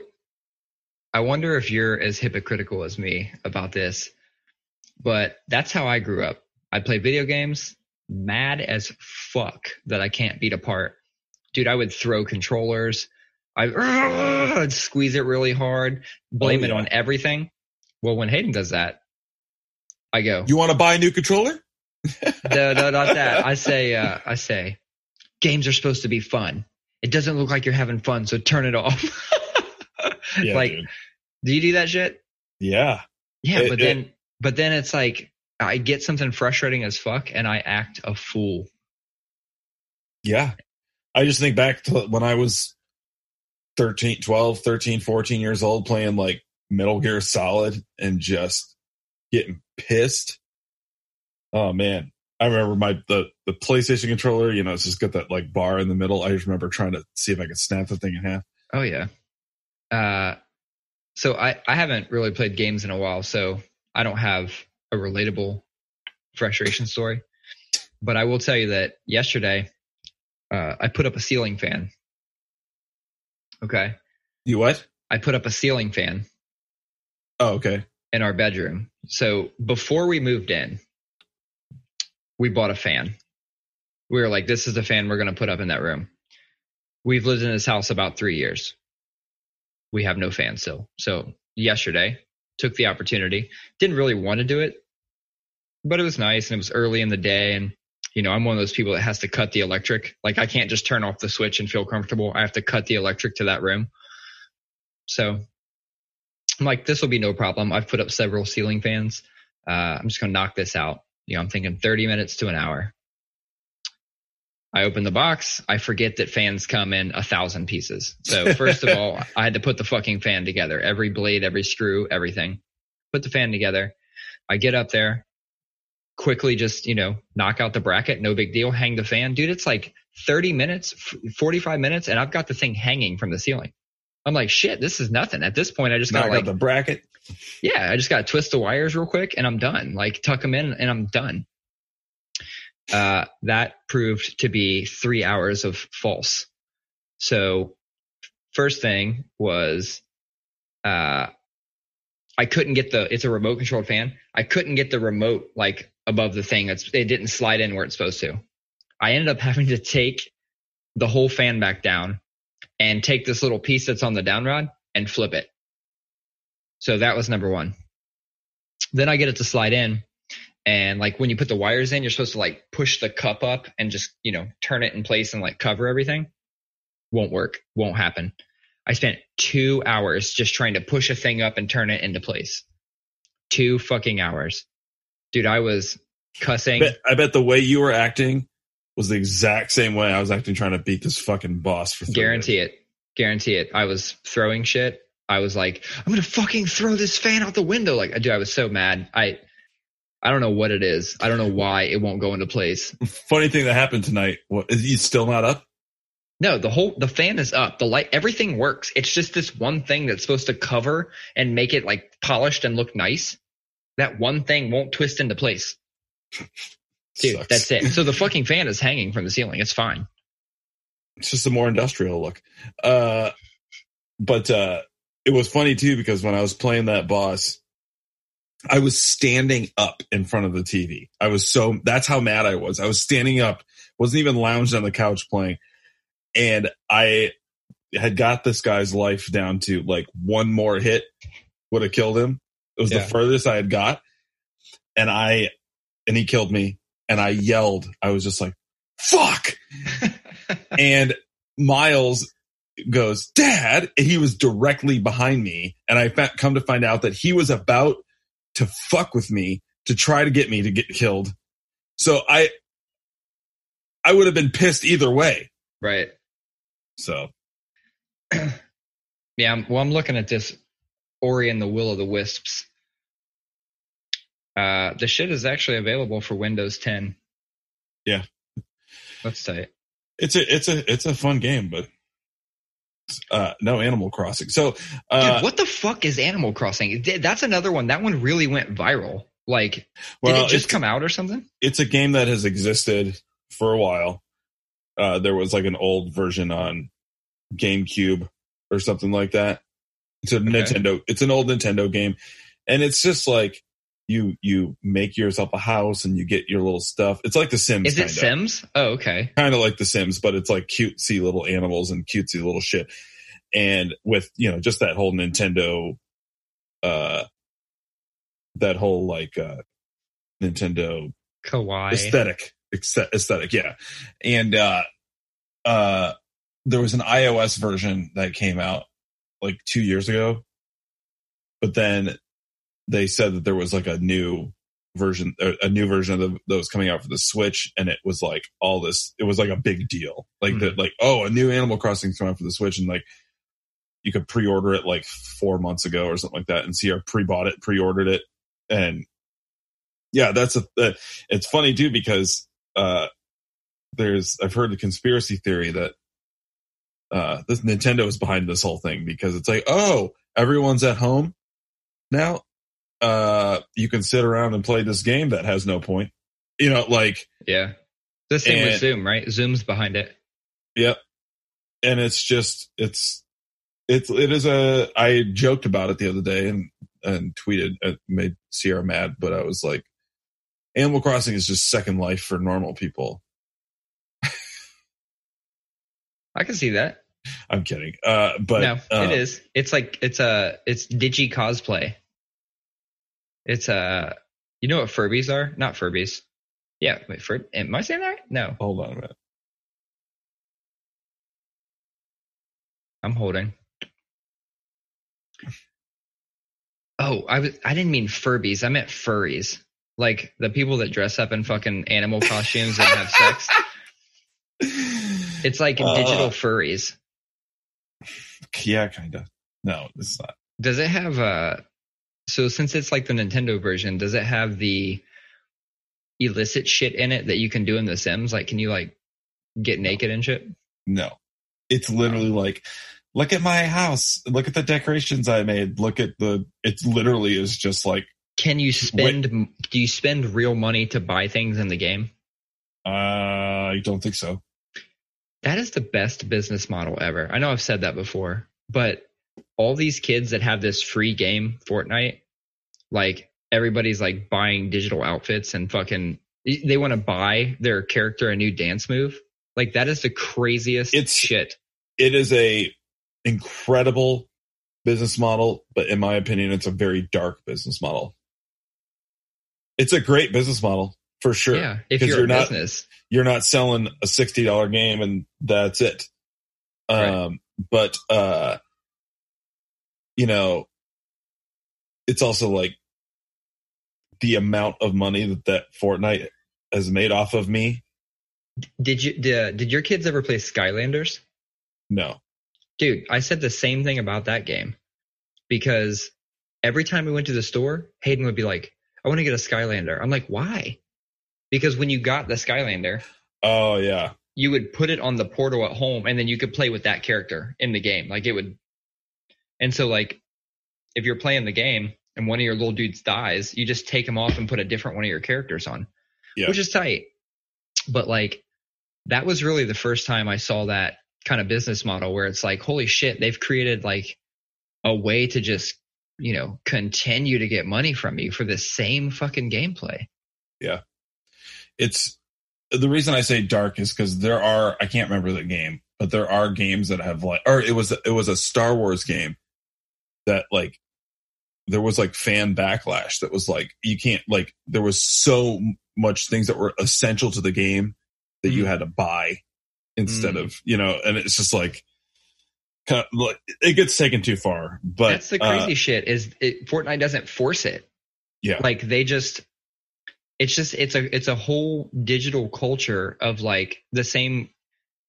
I wonder if you're as hypocritical as me about this, but that's how I grew up. I played video games, mad as fuck that I can't beat apart. Dude, I would throw controllers. I, I'd squeeze it really hard, blame Oh, it on everything. Well, when Hayden does that, I go, You want to buy a new controller? No, no, not that. I say, uh, I say, games are supposed to be fun. It doesn't look like you're having fun, so turn it off. Yeah, like, dude. do you do that shit? yeah. Yeah, It- but it- then, but then it's like I get something frustrating as fuck, and I act a fool. Yeah. I just think back to when I was 13, 12, 13, 14 years old playing like Metal Gear Solid and just getting pissed. Oh man. I remember my the the PlayStation controller, you know, it's just got that like bar in the middle. I just remember trying to see if I could snap the thing in half. Oh yeah. Uh, so I I haven't really played games in a while, so I don't have a relatable frustration story. But I will tell you that yesterday, uh, I put up a ceiling fan. Okay, You what? I put up a ceiling fan Oh, okay. in our bedroom. So before we moved in, we bought a fan. We were like, this is the fan we're going to put up in that room. We've lived in this house about three years. We have no fan still. So yesterday, took the opportunity. Didn't really want to do it, but it was nice and it was early in the day. And, you know, I'm one of those people that has to cut the electric. Like, I can't just turn off the switch and feel comfortable. I have to cut the electric to that room. So I'm like, this will be no problem. I've put up several ceiling fans. Uh, I'm just going to knock this out. You know, I'm thinking 30 minutes to an hour. I open the box. I forget that fans come in a thousand pieces. So first of all, I had to put the fucking fan together. Every blade, every screw, everything. Put the fan together. I get up there, quickly just, you know, knock out the bracket. No big deal. Hang the fan. Dude, it's like 30 minutes, 45 minutes, and I've got the thing hanging from the ceiling. I'm like, shit, this is nothing. At this point, I just got like, the bracket. Yeah, I just got to twist the wires real quick and I'm done. Like tuck them in and I'm done. Uh, that proved to be three hours of false. So first thing was, uh, I couldn't get the, it's a remote controlled fan. I couldn't get the remote like above the thing. It's, it didn't slide in where it's supposed to. I ended up having to take the whole fan back down and take this little piece that's on the down rod and flip it. So that was number one. Then I get it to slide in. And like when you put the wires in, you're supposed to like push the cup up and just, you know, turn it in place and like cover everything. Won't work. Won't happen. I spent two hours just trying to push a thing up and turn it into place. Two fucking hours. Dude, I was cussing. Bet, I bet the way you were acting was the exact same way I was acting trying to beat this fucking boss for three Guarantee it. Guarantee it. I was throwing shit. I was like, I'm gonna fucking throw this fan out the window. Like, dude, I was so mad. I, I don't know what it is. I don't know why it won't go into place. Funny thing that happened tonight. What is he still not up? No, the whole the fan is up. The light, everything works. It's just this one thing that's supposed to cover and make it like polished and look nice. That one thing won't twist into place. Dude, Sucks. that's it. So the fucking fan is hanging from the ceiling. It's fine. It's just a more industrial look. Uh, but uh, it was funny too because when I was playing that boss, I was standing up in front of the TV. I was so that's how mad I was. I was standing up, wasn't even lounged on the couch playing, and I had got this guy's life down to like one more hit would have killed him. It was Yeah. the furthest I had got, and I and he killed me. And I yelled. I was just like, "Fuck!" and Miles goes, Dad, and he was directly behind me. And I fa- come to find out that he was about to fuck with me to try to get me to get killed. So I, I would have been pissed either way. right. So Yeah. I'm, well, I'm looking at this Ori and the Will of the Wisps. Uh, the shit is actually available for Windows 10. Yeah. Let's say it. it's a, it's a, it's a fun game, but, uh, no Animal Crossing. So, uh, Dude, what the fuck is Animal Crossing? That's another one. That one really went viral. Like, did it just come out or something? it's a game that has existed for a while. Uh, there was like an old version on GameCube or something like that. It's a Nintendo. It's an old Nintendo game, and it's just like you you make yourself a house and you get your little stuff. It's like The Sims. Is it kinda. Sims? Oh, okay. Kind of like The Sims, but it's like cutesy little animals and cutesy little shit. And with you know just that whole Nintendo, uh, that whole like uh, Nintendo Kawaii. aesthetic Aesthe- aesthetic yeah and uh uh there was an ios version that came out like two years ago but then they said that there was like a new version a a new version of the, that was coming out for the switch and it was like all this it was like a big deal like Hmm. that like oh a new animal crossing coming out for the switch and like you could pre-order it like four months ago or something like that and Sierra pre-bought it pre-ordered it and yeah that's a uh, it's funny too because uh there's i've heard the conspiracy theory that uh this nintendo is behind this whole thing because it's like oh everyone's at home now uh you can sit around and play this game that has no point you know like Yeah. The same with Zoom, right? Zoom's behind it. Yep. And it's just it's it's it is a I joked about it the other day and and tweeted it made Sierra mad, but I was like Animal Crossing is just second life for normal people. I can see that. I'm kidding. Uh but no, uh, it is. It's like it's a it's digi cosplay. It's a you know what Furbies are? Not Furbies. Yeah, wait, Fur am I saying that right? No, hold on a minute. I'm holding. Oh, I was I didn't mean Furbies. I meant furries. Like the people that dress up in fucking animal costumes and have sex. It's like Uh, digital furries. Yeah, kinda. No, it's not. Does it have uh so since it's like the Nintendo version, does it have the illicit shit in it that you can do in the Sims? Like can you like get naked and shit? No. It's literally like look at my house. Look at the decorations I made. Look at the it's literally is just like Can you spend do you spend real money to buy things in the game? uh I don't think so. That is the best business model ever. I know I've said that before, but all these kids that have this free game, Fortnite, like everybody's like buying digital outfits and fucking they want to buy their character a new dance move. Like that is the craziest It's- shit. it is a incredible business model, but in my opinion, it's a very dark business model. It's a great business model for sure. Yeah, if you're, you're a not- business, You're not selling a sixty dollar game and that's it. Right. Um, but uh, you know, it's also like the amount of money that that Fortnite has made off of me. did you did, did your kids ever play Skylanders? No, Dude, I said the same thing about that game because every time we went to the store, Hayden would be like, "I want to get a Skylander." I'm like, "Why?" Because when you got the Skylander, oh yeah, you would put it on the portal at home and then you could play with that character in the game. Like it would And so like if you're playing the game and one of your little dudes dies, you just take him off and put a different one of your characters on. Yeah. Which is tight. But like that was really the first time I saw that kind of business model where it's like, holy shit, they've created like a way to just, you know, continue to get money from you for the same fucking gameplay. Yeah. It's the reason I say dark is because there are I can't remember the game, but there are games that have like or it was it was a Star Wars game that like there was like fan backlash that was like you can't like there was so much things that were essential to the game that you Mhm. had to buy instead Mm. of you know and it's just like kind of, like it gets taken too far but That's the uh, crazy shit is it, Fortnite doesn't force it. Yeah. Like they just, it's just, it's a, it's a whole digital culture of like the same,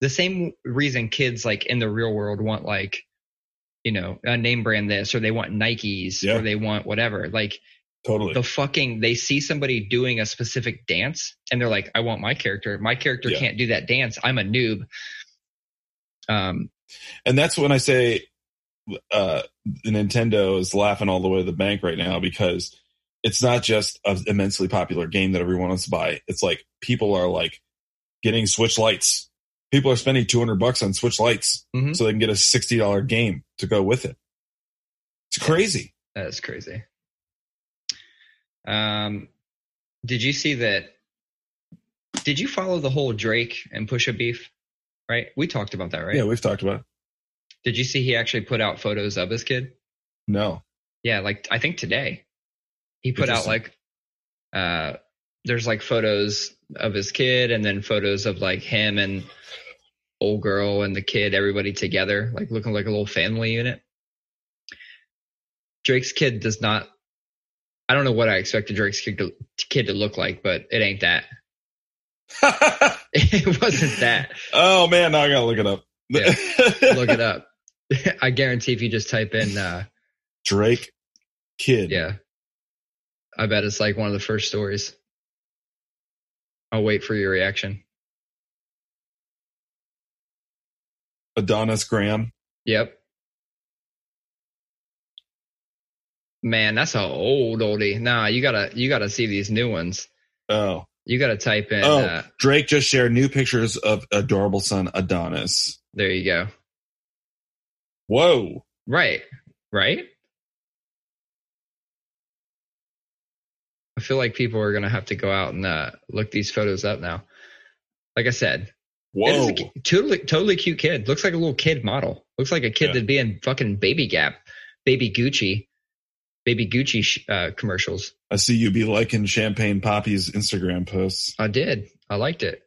the same reason kids like in the real world want like, you know, a name brand this or they want Nikes Yeah. or they want whatever. Like totally the fucking, they see somebody doing a specific dance and they're like, I want my character. My character Yeah. can't do that dance. I'm a noob. Um, and that's when I say uh, Nintendo is laughing all the way to the bank right now because it's not just an immensely popular game that everyone wants to buy. It's like people are like getting Switch lights. People are spending 200 bucks on Switch lights Mhm. so they can get a $60 game to go with it. It's crazy. That's crazy. Um, did you see that? Did you follow the whole Drake and Pusha beef? Right, we talked about that, right? Yeah, we've talked about it. Did you see he actually put out photos of his kid? No. Yeah, like I think today, he put out like uh there's like photos of his kid and then photos of like him and old girl and the kid, everybody together, like looking like a little family unit. Drake's kid does not. I don't know what I expected Drake's kid to, kid to look like, but it ain't that. it wasn't that. oh man, now I gotta look it up. Yeah. Look it up. I guarantee if you just type in, uh, Drake kid. yeah, I bet it's like one of the first stories. I'll wait for your reaction. Adonis Graham. Yep. Man, that's an old oldie. Nah, you gotta you gotta see these new ones. Oh. You gotta type in. Oh, Uh, Drake just shared new pictures of adorable son Adonis. there you go. Whoa. Right. Right. I feel like people are gonna have to go out and uh, look these photos up now. Like I said, Whoa. a totally totally cute kid. Looks like a little kid model. Looks like a kid Yeah. that'd be in fucking Baby Gap, Baby Gucci, Baby Gucci sh- uh, commercials. I see you be liking Champagne Papi's Instagram posts. I did. I liked it.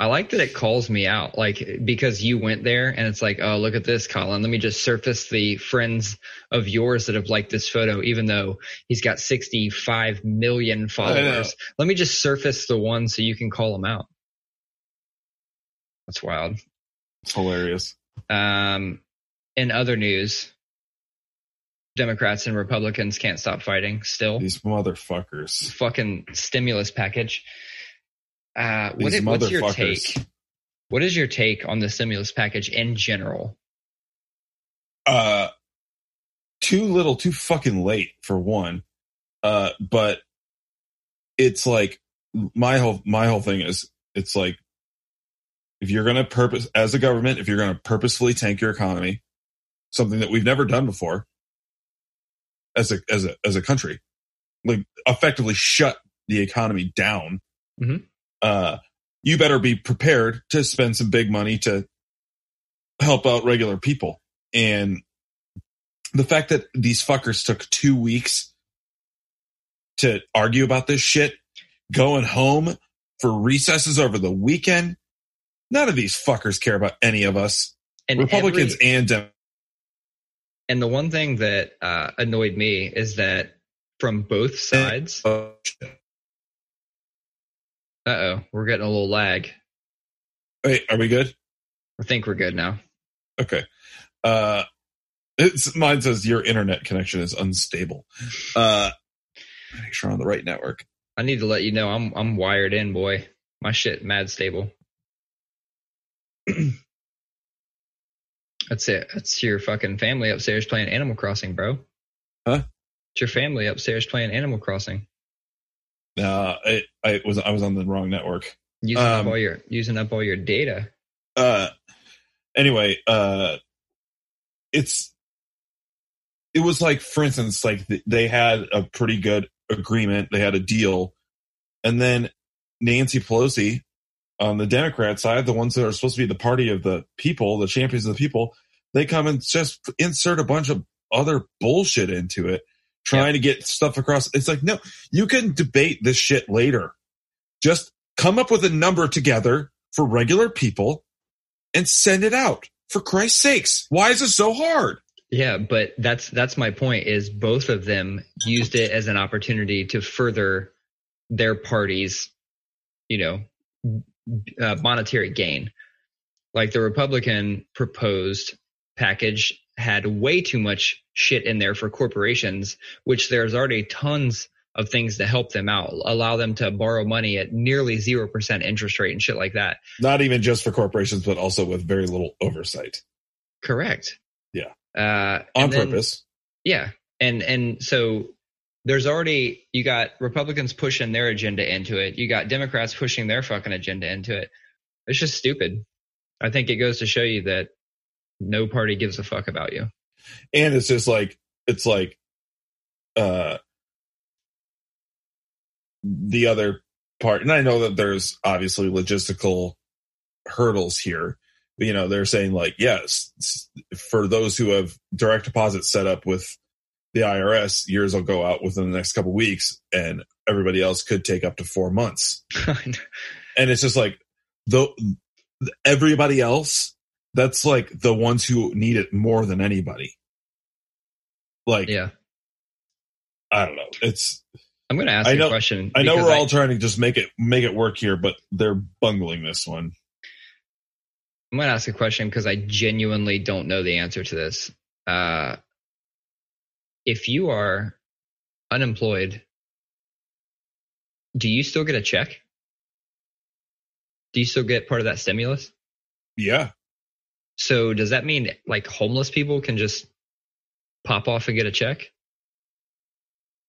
I like that it calls me out, like because you went there and it's like, oh, look at this, Colin. Let me just surface the friends of yours that have liked this photo, even though he's got 65 million followers. Let me just surface the ones so you can call them out. That's wild. It's hilarious. Um, in other news, Democrats and Republicans can't stop fighting still. These motherfuckers. fucking stimulus package. Uh, what, what's your take? What is your take on the stimulus package in general? Uh too little, too fucking late for one. Uh but it's like my whole my whole thing is it's like if you're going to purpose as a government, if you're going to purposefully tank your economy, something that we've never done before as a as a as a country, like effectively shut the economy down. Mhm. Uh, you better be prepared to spend some big money to help out regular people. And the fact that these fuckers took two weeks to argue about this shit, going home for recesses over the weekend, none of these fuckers care about any of us, And Republicans every- and Dem- and the one thing that uh, annoyed me is that from both sides. oh, Uh oh, we're getting a little lag. Wait, are we good? I think we're good now. Okay. Uh, it's mine says your internet connection is unstable. Uh, make sure I'm on the right network. I need to let you know I'm I'm wired in, boy. My shit mad stable. That's it. That's your fucking family upstairs playing Animal Crossing, bro. Huh? It's your family upstairs playing Animal Crossing. Uh, I, I was I was on the wrong network. Using up Um, all your using up all your data. uh anyway uh it's it was like for instance like th- they had a pretty good agreement they had a deal and then nancy pelosi on the democrat side the ones that are supposed to be the party of the people the champions of the people they come and just insert a bunch of other bullshit into it trying to get stuff across it's like no you can debate this shit later just come up with a number together for regular people and send it out. For Christ's sakes, why is it so hard? Yeah, but that's that's my point. Is both of them used it as an opportunity to further their parties, you know, uh, monetary gain. Like the Republican proposed package had way too much shit in there for corporations, which there's already tons of things to help them out, allow them to borrow money at nearly zero percent interest rate and shit like that. Not even just for corporations, but also with very little oversight Correct. Yeah. Uh, on then- purpose. Yeah. And and so there's already you got Republicans pushing their agenda into it. You got Democrats pushing their fucking agenda into it. It's just stupid. I think it goes to show you that no party gives a fuck about you. And it's just like, it's like, uh, the other part. And I know that there's obviously logistical hurdles here. But, you know, they're saying like, yes, for those who have direct deposit set up with the IRS, yours will go out within the next couple weeks, and everybody else could take up to four months. and it's just like though everybody else, that's like the ones who need it more than anybody. Like, yeah. I don't know. It's I'm going to ask I know- a question. I know we're all trying to just make it make it work here, but they're bungling this one. I'm going to ask a question because I genuinely don't know the answer to this. Uh, if you are unemployed, do you still get a check? Do you still get part of that stimulus? Yeah. So does that mean like homeless people can just pop off and get a check?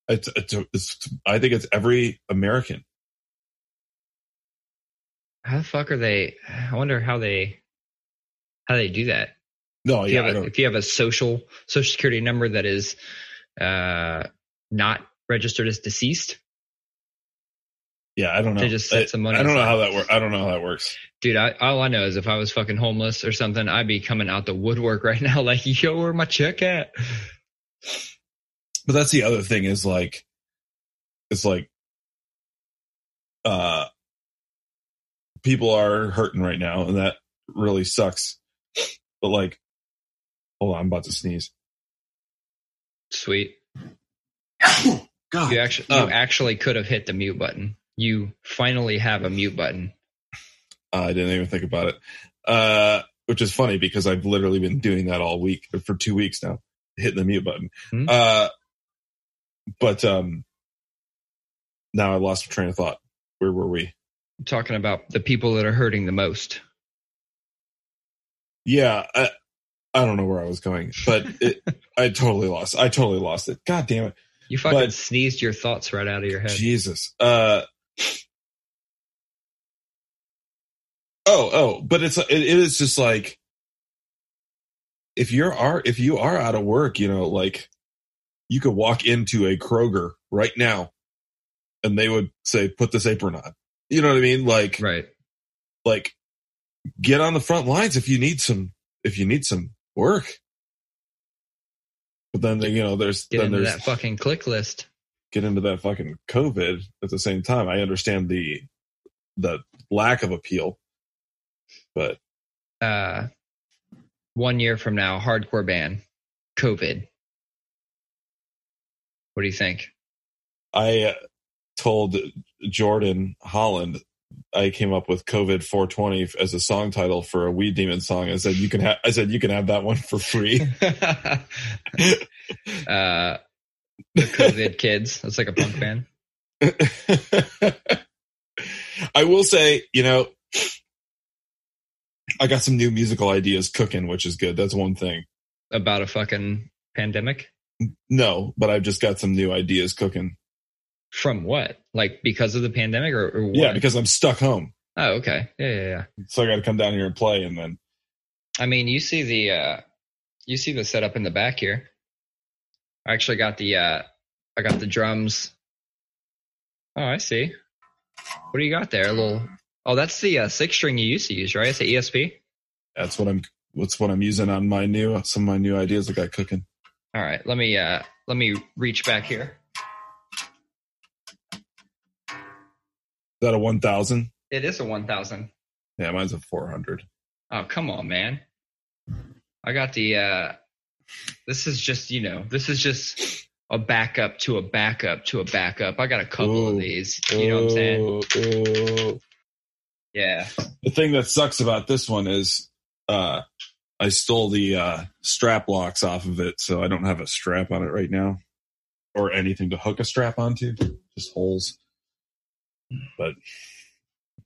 It's, it's, it's I think it's every American. How the fuck are they? I wonder how they how they do that. No, if, you yeah, I have a, don't, if you have a social social security number that is uh, not registered as deceased, yeah, I don't know. They just set I, some money I don't know how that works. I don't know how that works. dude. I, all I know is if I was fucking homeless or something, I'd be coming out the woodwork right now, like, yo, where my check at? But that's the other thing is like, it's like, uh, people are hurting right now, and that really sucks. But like, hold on, I'm about to sneeze. Sweet. God, You actually you Um, actually could have hit the mute button. You finally have a mute button. I didn't even think about it. Uh, which is funny because I've literally been doing that all week for two weeks now, hitting the mute button. Hmm. Uh, but um, now I lost my train of thought. Where were we? Talking about the people that are hurting the most. Yeah, I, I don't know where I was going, but it, I totally lost. I totally lost it. God damn it, You fucking But- sneezed your thoughts right out of your head. Jesus. Uh, oh, oh, but it's it, it is just like if you're are if you are out of work, you know, like you could walk into a Kroger right now, and they would say, "Put this apron on." You know what I mean? Like, Right. like get on the front lines if you need some if you need some work. But then you know, there's Get then into there's that fucking ClickList. Get into that fucking COVID at the same time. I understand the the lack of appeal, but Uh, one year from now, hardcore ban, COVID. What do you think? I uh, told Jordan Holland I came up with COVID 420 as a song title for a Weed Demon song. I said you can have I said you can have that one for free. uh, the COVID kids. That's like a punk band. I will say, you know, I got some new musical ideas cooking, which is good. That's one thing. About a fucking pandemic. No, but I've just got some new ideas cooking. From what? Like because of the pandemic or, or what? Yeah, because I'm stuck home. oh, okay. Yeah, yeah, yeah. So I got to come down here and play and then I mean, you see the uh you see the setup in the back here. I actually got the uh I got the drums. Oh, I see. What do you got there? A little Oh, that's the uh, six string you used to use, right? It's the ESP. that's what I'm what's what I'm using on my new some of my new ideas I got cooking. All right, let me uh let me reach back here. Is that a 1000? It is a 1000. Yeah, mine's a 400. Oh, come on, man. I got the uh this is just, you know, this is just a backup to a backup to a backup. I got a couple of these. You know what I'm saying? Ooh, ooh. Yeah. The thing that sucks about this one is uh I stole the uh strap locks off of it, so I don't have a strap on it right now. Or anything to hook a strap onto. Just holes. But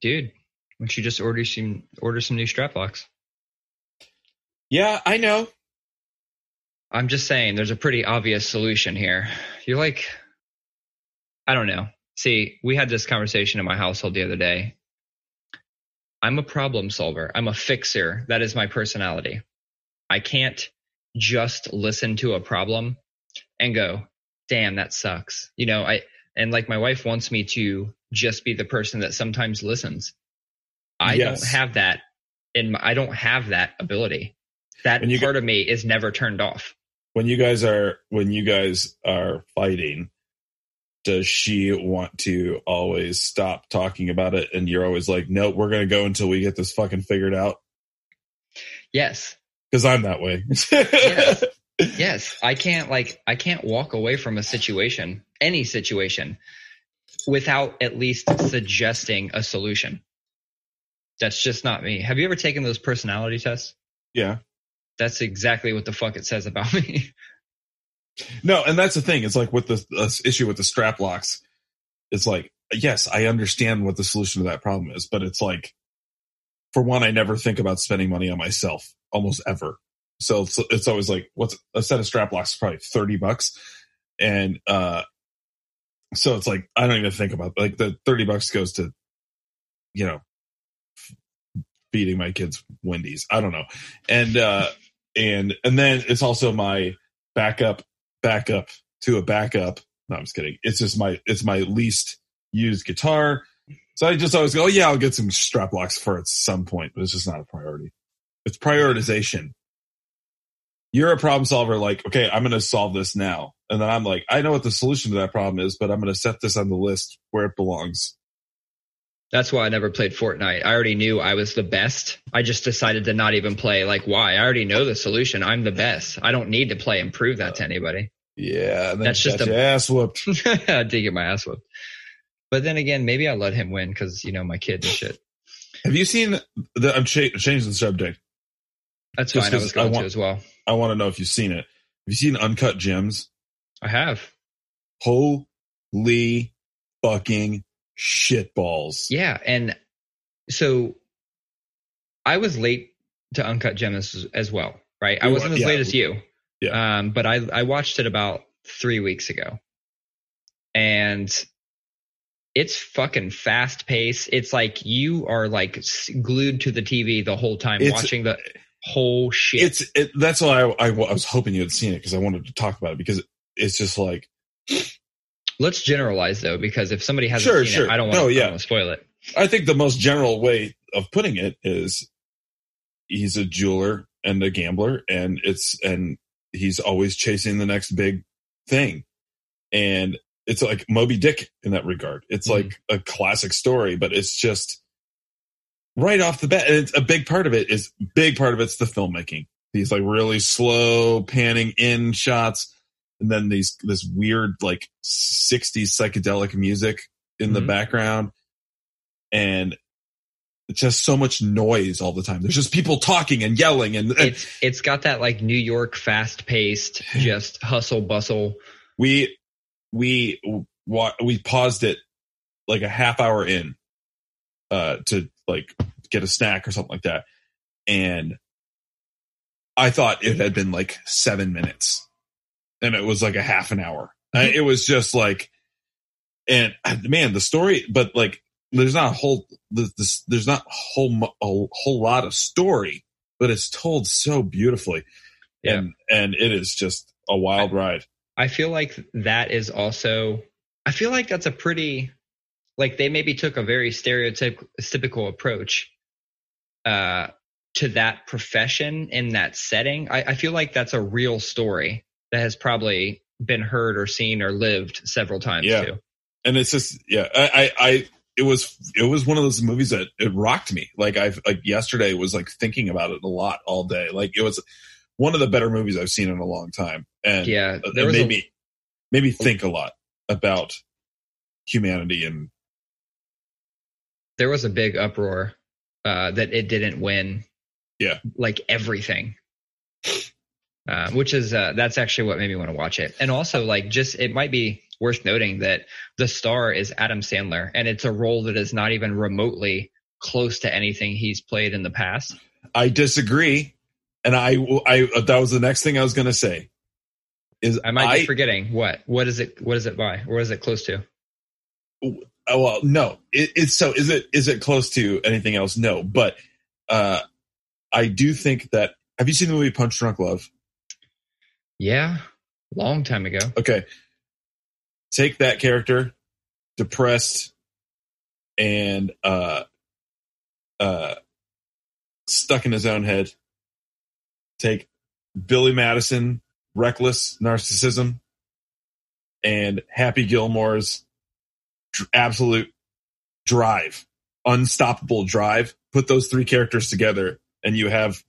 Dude, why don't you just order some order some new strap locks? yeah, I know. I'm just saying there's a pretty obvious solution here. You're like I don't know. See, we had this conversation in my household the other day. I'm a problem solver. I'm a fixer. That is my personality. I can't just listen to a problem and go, "Damn, that sucks." You know, I and like my wife wants me to just be the person that sometimes listens. I Yes. don't have that in my, I don't have that ability. That And you part of me is never turned off. When you guys are when you guys are fighting does she want to always stop talking about it and you're always like no we're gonna go until we get this fucking figured out Yes. because i'm that way Yes. Yes. I can't like I can't walk away from a situation, any situation, without at least suggesting a solution. That's just not me. Have you ever taken those personality tests? yeah That's exactly what the fuck it says about me. no and that's the thing. It's like with the issue with the strap locks it's like yes i understand what the solution to that problem is but it's like for one i never think about spending money on myself almost ever. So it's, it's always like what's a set of strap locks probably 30 bucks. And uh so it's like i don't even think about like the 30 bucks goes to you know feeding my kids wendy's. I don't know. And uh and and then it's also my backup backup to a backup. No i'm just kidding. It's just my it's my least used guitar. So i just always go oh yeah i'll get some strap locks for at some point but it's just not a priority. It's prioritization. You're a problem solver like okay i'm going to solve this now. And then i'm like i know what the solution to that problem is but i'm going to set this on the list where it belongs That's why I never played Fortnite. I already knew I was the best. I just decided to not even play. Like, why? I already know the solution. I'm the best. I don't need to play and prove that to anybody. yeah That's just a- ass whooped I did get my ass whooped. But then again, maybe I let him win because you know my kid and shit. have you seen the i'm cha- changing the subject That's Just fine. I was going I want- to as well. i want to know if you've seen it have you seen uncut gems I have. holy fucking shitballs. Yeah, and so I was late to Uncut Gems as, as well, right? I wasn't as yeah. late as you. Yeah. Um, but I I watched it about three weeks ago, and it's fucking fast paced. It's like you are like glued to the TV the whole time, It's- watching the whole shit. It's it, that's why I, I, I was hoping you had seen it because I wanted to talk about it because it's just like Let's generalize though, because if somebody hasn't Sure, seen sure. it, I don't want No, to yeah. spoil it. I think the most general way of putting it is he's a jeweler and a gambler and it's and he's always chasing the next big thing and it's like Moby Dick in that regard. It's Mhm. like a classic story, but it's just right off the bat. And it's a big part of it is big part of it's the filmmaking. These like really slow panning in shots, and then these this weird like '60s psychedelic music in the Mhm. background, and it's just so much noise all the time. There's just people talking and yelling, and, and It's it's got that like New York fast paced, just hustle bustle. we we we paused it like a half hour in uh to like get a snack or something like that and i thought it had been like seven minutes and it was like a half an hour I- it was just like and uh, man the story but like there's not a whole this, there's not a whole a whole lot of story but it's told so beautifully Yeah. and and it is just a wild ride I feel like that is also. I feel like that's a pretty, like they maybe took a very stereotypical approach, uh, to that profession in that setting. I, I feel like that's a real story that has probably been heard or seen or lived several times Yeah. too. and it's just yeah I, I i it was it was one of those movies that it rocked me like i've like yesterday was like thinking about it a lot all day like it was one of the better movies i've seen in a long time and Yeah, it made a, me made me think a lot about humanity and there was a big uproar uh, that it didn't win. Yeah. like everything. Uh, which is uh, that's actually what made me want to watch it, and also like just it might be worth noting that the star is Adam Sandler, and it's a role that is not even remotely close to anything he's played in the past. i disagree and i i that was the next thing i was going to say is I might be forgetting what what is it what is it by or is it close to? Oh, well, no. It, it's so. Is it is it close to anything else? No, but uh, I do think that. Have you seen the movie Punch Drunk Love? Yeah, long time ago. Okay, take that character, depressed, and uh, uh, stuck in his own head. Take Billy Madison, reckless narcissism and Happy Gilmore's dr- absolute drive, unstoppable drive. Put those three characters together, and you have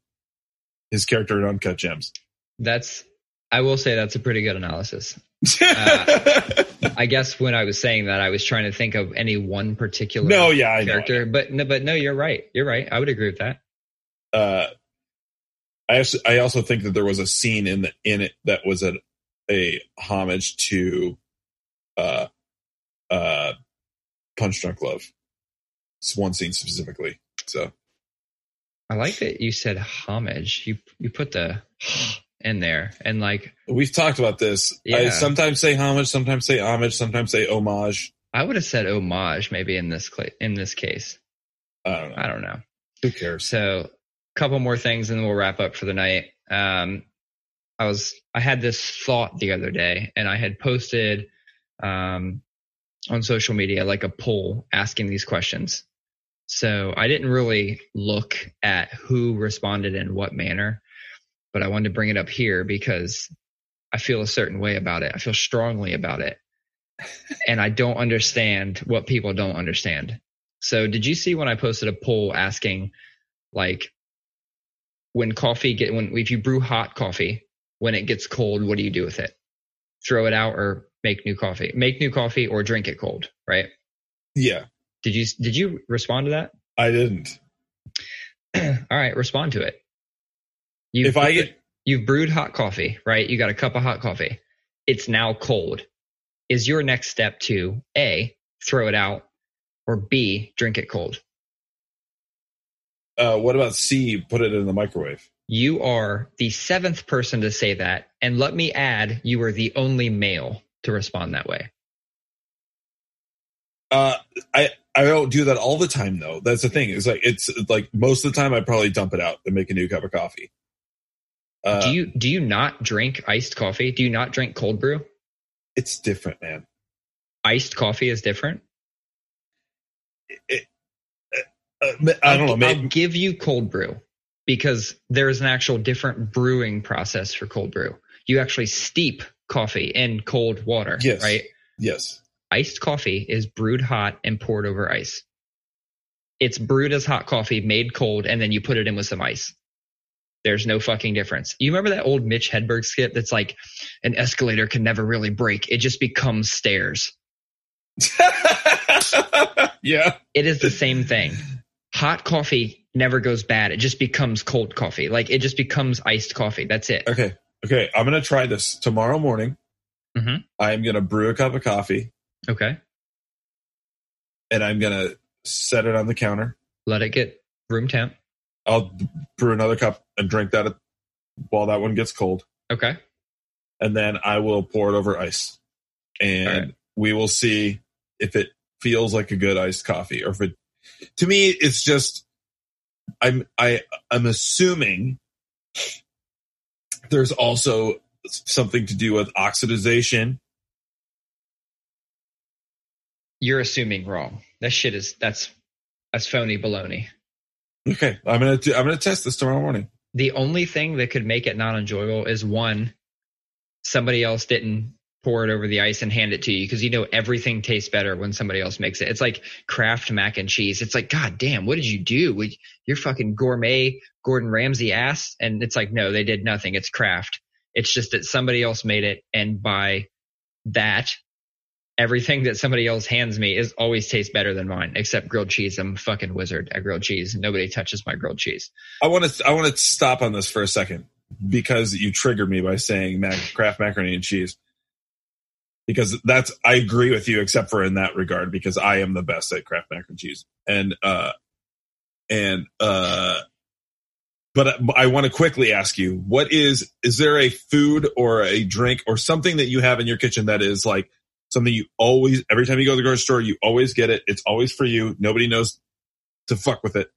his character in Uncut Gems. That's I will say that's a pretty good analysis. Uh, I guess when I was saying that, I was trying to think of any one particular no, yeah, I know. character, but no, but no, you're right. You're right. I would agree with that. uh, I also, I also think that there was a scene in the in it that was a a homage to uh uh Punch Drunk Love. It's one scene specifically. So I like that you said homage. You you put the in there and like we've talked about this. I sometimes say homage, sometimes say homage, sometimes say homage. I would have said homage maybe in this cla in this case. I don't know. I don't know. Who cares? So, a couple more things, and then we'll wrap up for the night. Um, I was I had this thought the other day, and I had posted um, on social media like a poll asking these questions. So I didn't really look at who responded in what manner, but I wanted to bring it up here because I feel a certain way about it. I feel strongly about it. and I don't understand what people don't understand. So did you see when I posted a poll asking like when coffee get when if you brew hot coffee, when it gets cold, what do you do with it? Throw it out or make new coffee. Make new coffee or drink it cold, right? Yeah, Did you did you respond to that? I didn't. All right, respond to it. You If I get you've brewed hot coffee, right? You got a cup of hot coffee. It's now cold. Is your next step to A, throw it out, or B, drink it cold? uh, what about C? Put it in the microwave. You are the seventh person to say that. And let me add, you are the only male to respond that way. Uh, I I don't do that all the time though. That's the thing. It's like it's like most of the time I probably dump it out and make a new cup of coffee. Uh, do you do you not drink iced coffee? Do you not drink cold brew? it's different, man. Iced coffee is different. Uh, I don't know. I'll, Maybe, I'll give you cold brew because there's an actual different brewing process for cold brew. You actually steep coffee in cold water, Yes. right? yes. Iced coffee is brewed hot and poured over ice. It's brewed as hot coffee, made cold, and then you put it in with some ice. There's no fucking difference. You remember that old Mitch Hedberg skit that's like an escalator can never really break. It just becomes stairs. yeah. It is the same thing. Hot coffee never goes bad. It just becomes cold coffee. Like it just becomes iced coffee. That's it. Okay. Okay. I'm gonna try this tomorrow morning. Mhm. I'm gonna brew a cup of coffee Okay. and I'm gonna set it on the counter. Let it get room temp. I'll brew another cup and drink that while that one gets cold, Okay. and then I will pour it over ice, and Alright. we will see if it feels like a good iced coffee or if it. To me, it's just I'm I I'm assuming there's also something to do with oxidization. You're assuming wrong. That shit is that's that's phony baloney. Okay, I'm gonna do, I'm gonna test this tomorrow morning. The only thing that could make it not enjoyable is one, somebody else didn't pour it over the ice and hand it to you because you know everything tastes better when somebody else makes it. It's like Kraft mac and cheese. It's like, God damn, what did you do? You're fucking gourmet Gordon Ramsay ass. And it's like, no, they did nothing. It's Kraft. It's just that somebody else made it. And by that, everything that somebody else hands me is always tastes better than mine, except grilled cheese. I'm a fucking wizard at grilled cheese. Nobody touches my grilled cheese. I want to I want to stop on this for a second because you triggered me by saying mac, Kraft macaroni and cheese. Because that's I agree with you, except for in that regard, because I am the best at Kraft mac and cheese, and uh, and uh, but I want to quickly ask you, what is is there a food or a drink or something that you have in your kitchen that is like something you always every time you go to the grocery store, you always get it. It's always for you. Nobody knows to fuck with it.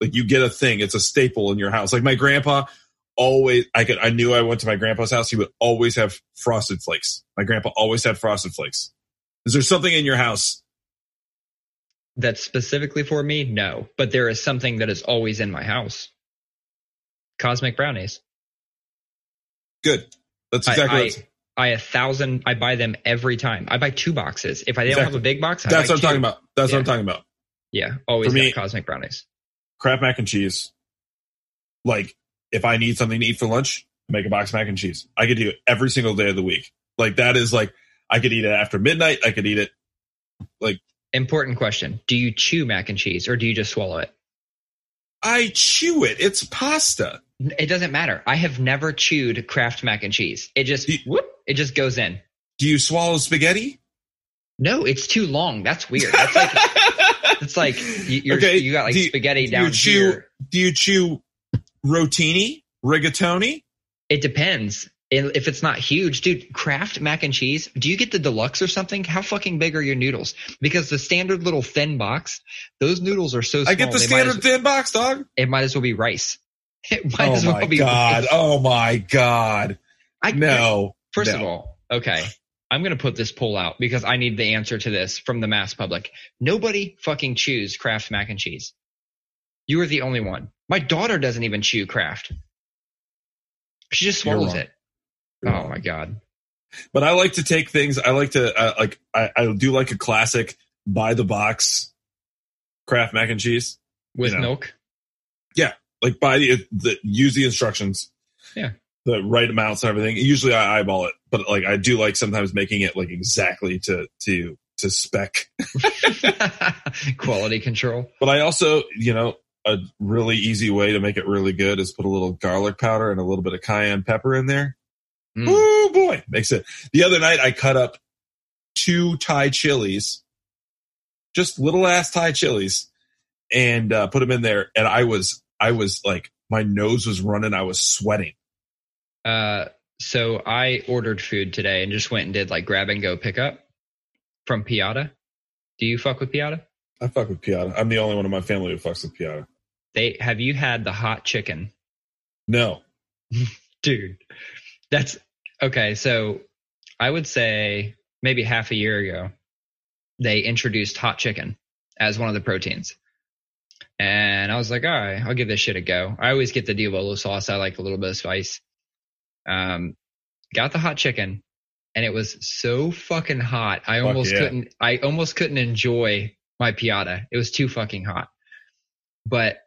Like you get a thing. It's a staple in your house. Like my grandpa always, I could, I knew I went to my grandpa's house. He would always have frosted flakes. My grandpa always had frosted flakes. Is there something in your house? That's specifically for me? No. But there is something that is always in my house. Cosmic brownies. Good. That's I- exactly. I, what I a thousand. I buy them every time. I buy two boxes. If I don't have a big box, I that's what I'm two. talking about. That's what I'm talking about. Yeah, always For me- cosmic brownies. Kraft mac and cheese. Like, if I need something to eat for lunch, make a box of mac and cheese. I could do it every single day of the week. Like that is like I could eat it after midnight. I could eat it. Like important question: Do you chew mac and cheese or do you just swallow it? I chew it. It's pasta. It doesn't matter. I have never chewed Kraft mac and cheese. It just You- whoop, it just goes in. Do you swallow spaghetti? No, it's too long. That's weird. That's like it's like you, you're, Okay, you got like do spaghetti do down you chew- here. do you chew rotini, rigatoni? It depends. If it's not huge, dude, Kraft mac and cheese. Do you get the deluxe or something? How fucking big are your noodles? Because the standard little thin box, those noodles are so small. I get the standard as, thin box, dog. it might as well be rice. It might Oh as well my be god! Oh my god! I, No. First of all, okay. I'm going to put this poll out because I need the answer to this from the mass public. Nobody fucking chews Kraft mac and cheese. You are the only one. My daughter doesn't even chew Kraft. She just You're swallows wrong. it. Oh my god. But I like to take things. I like to uh, like. I, I do like a classic buy the box Kraft mac and cheese. With You know. milk? Like buy the, the use the instructions. Yeah. The right amounts and everything. Usually I eyeball it, but like I do like sometimes making it like exactly to to to spec. Quality control. But I also, you know, a really easy way to make it really good is put a little garlic powder and a little bit of cayenne pepper in there. Mm. Oh boy, makes it. The other night I cut up two Thai chilies, just little ass Thai chilies, and uh, put them in there. And I was, I was like, my nose was running. I was sweating. Uh, so I ordered food today and just went and did like grab and go pickup from Piada. Do you fuck with Piada? I fuck with Piada. I'm the only one in my family who fucks with Piada. They have you had the hot chicken? No, dude that's okay so i would say maybe half a year ago they introduced hot chicken as one of the proteins and i was like all right i'll give this shit a go i always get the diavolo sauce i like a little bit of spice um got the hot chicken and it was so fucking hot i Fuck almost yeah. couldn't i almost couldn't enjoy my piada it was too fucking hot but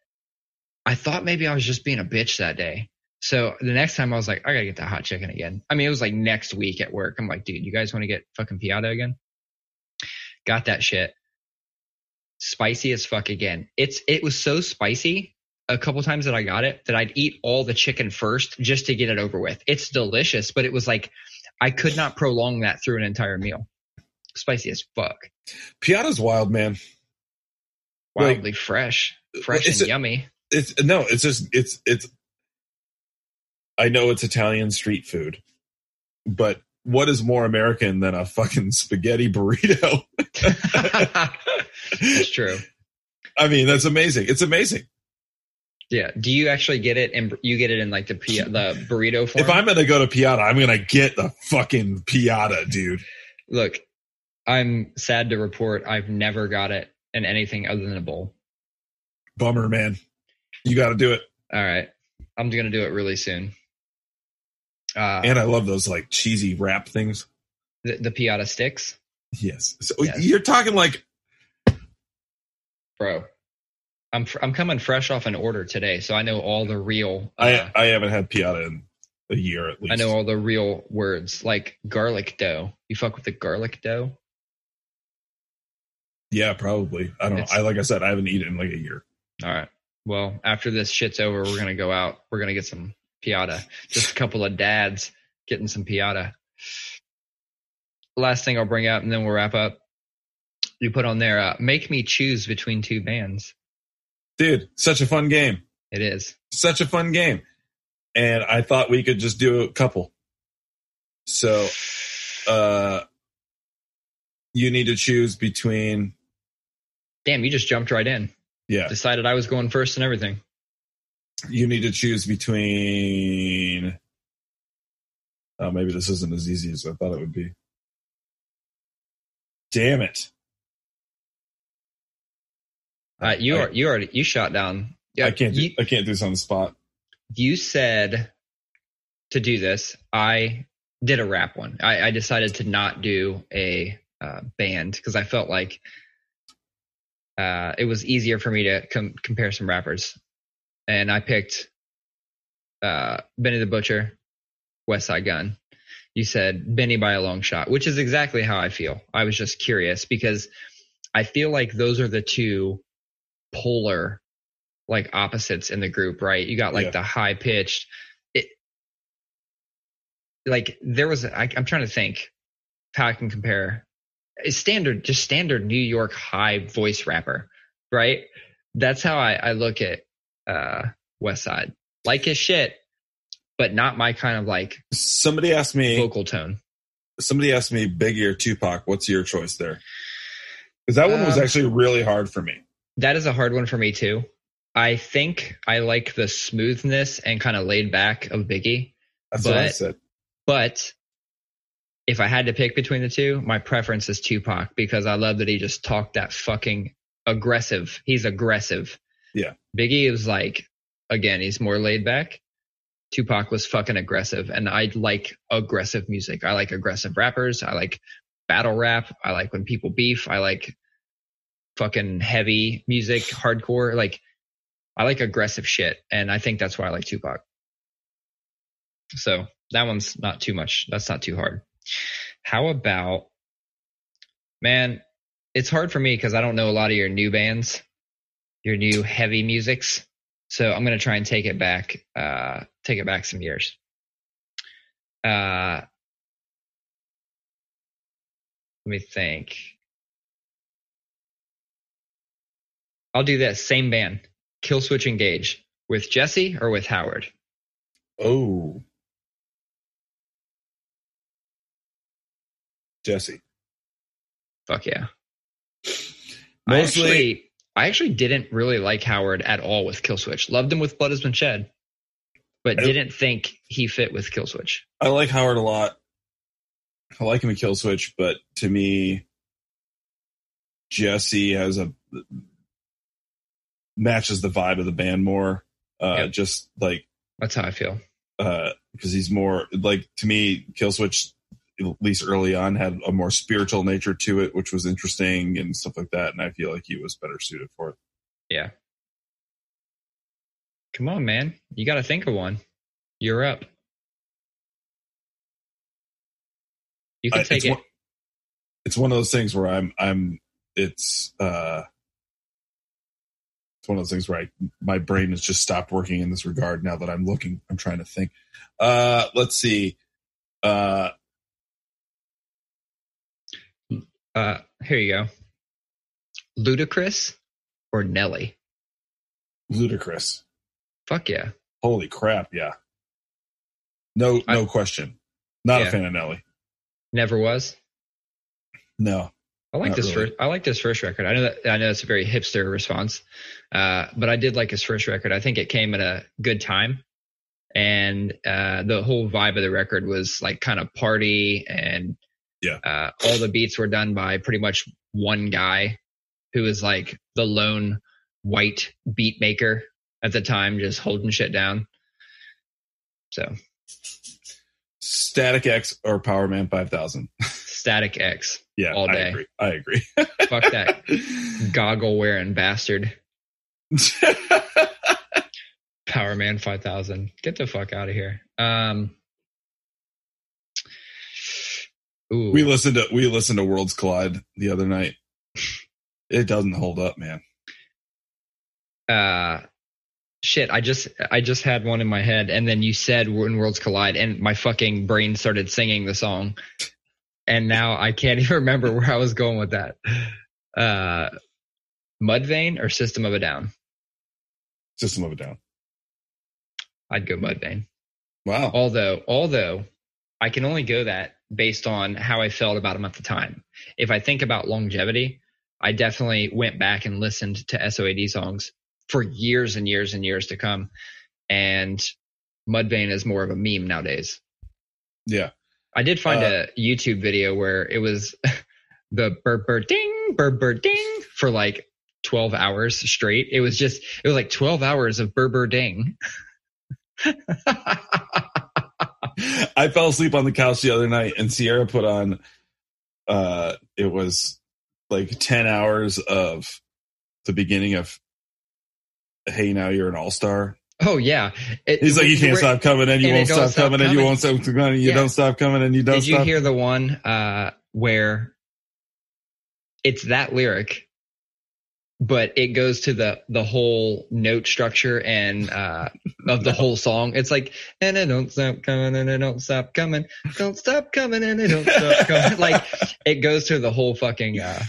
i thought maybe i was just being a bitch that day so the next time I was like, I gotta get that hot chicken again. I mean, it was like next week at work. I'm like, dude, you guys want to get fucking piada again? Got that shit. Spicy as fuck again. It's it was so spicy a couple times that I got it that I'd eat all the chicken first just to get it over with. It's delicious, but it was like I could not prolong that through an entire meal. Spicy as fuck. Piada's wild, man. Like, Wildly fresh. Fresh it's and a- yummy. It's no, it's just it's it's. I know it's Italian street food, but what is more American than a fucking spaghetti burrito? That's true. I mean, that's amazing. It's amazing. Yeah. Do you actually get it and you get it in like the pi- the burrito form? If I'm gonna go to Piada, I'm gonna get the fucking Piada, dude. Look, I'm sad to report I've never got it in anything other than a bowl. Bummer, man. You got to do it. All right. I'm going to do it really soon. Uh, And I love those like cheesy wrap things. the, the Piada sticks, Yes. So Yes. you're talking like bro. I'm fr- I'm coming fresh off an order today, so I know all the real. Uh, I I haven't had Piada in a year at least. I know all the real words like garlic dough. You fuck with the garlic dough? Yeah, probably. I don't. It's- I like I said, I haven't eaten in like a year. All right. Well, after this shit's over, we're gonna go out. We're gonna get some piada. Just a couple of dads getting some piada. Last thing I'll bring up, and then we'll wrap up. You put on there, uh, make me choose between two bands. Dude, such a fun game. It is. Such a fun game. And I thought we could just do a couple. So uh you need to choose between Damn, you just jumped right in. yeah, Decided I was going first and everything. you need to choose between oh maybe this isn't as easy as I thought it would be. Damn it. Uh, you I- are you already you shot down. Yeah, I can't do You, I can't do this on the spot. you said to do this. I did a rap one. I, I decided to not do a uh, band because I felt like uh, it was easier for me to com- compare some rappers, and I picked uh, Benny the Butcher, Westside Gunn. You said Benny by a long shot, which is exactly how I feel. I was just curious because I feel like those are the two polar like opposites in the group, right? You got like Yeah. the high pitched. It like there was I, I'm trying to think how I can compare. It's standard, just standard New York high voice rapper, right? That's how I, I look at uh West Side. Like his shit, but not my kind of like Somebody asked me. vocal tone. Somebody asked me Biggie or Tupac. What's your choice there? Because that one was Um, actually really hard for me. That is a hard one for me too. I think I like the smoothness and kind of laid back of Biggie. That's what I but- said. But if I had to pick between the two, my preference is Tupac because I love that he just talked that fucking aggressive. He's aggressive. Yeah. Biggie is like, again, he's more laid back. Tupac was fucking aggressive and I like aggressive music. I like aggressive rappers. I like battle rap. I like when people beef. I like fucking heavy music, hardcore. Like I like aggressive shit. And I think that's why I like Tupac. So that one's not too much. That's not too hard. How about, man, it's hard for me because I don't know a lot of your new bands, your new heavy musics. So I'm to try and take it back, uh, take it back some years. Uh, let me think. I'll do this same band, Killswitch Engage, with Jesse or with Howard. Oh. Jesse. Fuck yeah. I Mostly, actually, I actually didn't really like Howard at all with Killswitch. Loved him with Blood Has Been Shed, but I- didn't think he fit with Killswitch. I like Howard a lot. I like him in Killswitch, but to me, Jesse has a matches the vibe of the band more. Uh, Yeah. Just like That's how I feel. Uh, because he's more like to me, Killswitch at least early on had a more spiritual nature to it, which was interesting and stuff like that. And I feel like he was better suited for it. Yeah. Come on, man. You got to think of one. You're up. You can I- take it's it. one- it's one of those things where I'm I'm it's uh it's one of those things where I my brain has just stopped working in this regard now that I'm looking I'm trying to think. Uh let's see. Uh Uh, here you go. Ludacris or Nelly? Ludacris. Fuck yeah. Holy crap, yeah. No I- no question. Not a fan of Nelly. Never was. No. I like Not this really. first. I like this first record. I know that I know it's a very hipster response, uh, but I did like his first record. I think it came at a good time, and uh, the whole vibe of the record was like kind of party, and Yeah. uh, all the beats were done by pretty much one guy, who was like the lone white beat maker at the time, just holding shit down. So Static X or Powerman 5000. Static X, Yeah, All I day. agree. I agree. fuck that goggle wearing bastard. Powerman 5000. Get the fuck out of here. Um, ooh, we listened to we listened to Worlds Collide the other night. It doesn't hold up, man. uh, shit. I just I just had one in my head, and then you said when worlds collide, and my fucking brain started singing the song, and now I can't even remember where I was going with that. Uh, Mudvayne or System of a Down? System of a Down. I'd go Mudvayne. Wow. Although, although I can only go that based on how I felt about him at the time. If I think about longevity, I definitely went back and listened to SOAD songs for years and years and years to come. And Mudvayne is more of a meme nowadays. Yeah. I did find Uh, a YouTube video where it was the burr burr ding, burr burr ding for like 12 hours straight. It was just, it was like 12 hours of burr burr ding. I fell asleep on the couch the other night, and Sierra put on. Uh, it was like ten hours of the beginning of. Hey, now you're an all star. Oh yeah, It, He's like, you can't stop coming, and you and won't stop, stop coming, coming, and you won't stop coming, and you yeah. don't stop coming, and you don't. Did stop. you hear the one uh, where it's that lyric, but it goes to the the whole note structure and uh, of the whole song. It's like, and it don't stop coming, and it don't stop coming, don't stop coming, and it don't stop coming. like it goes to the whole fucking. Uh,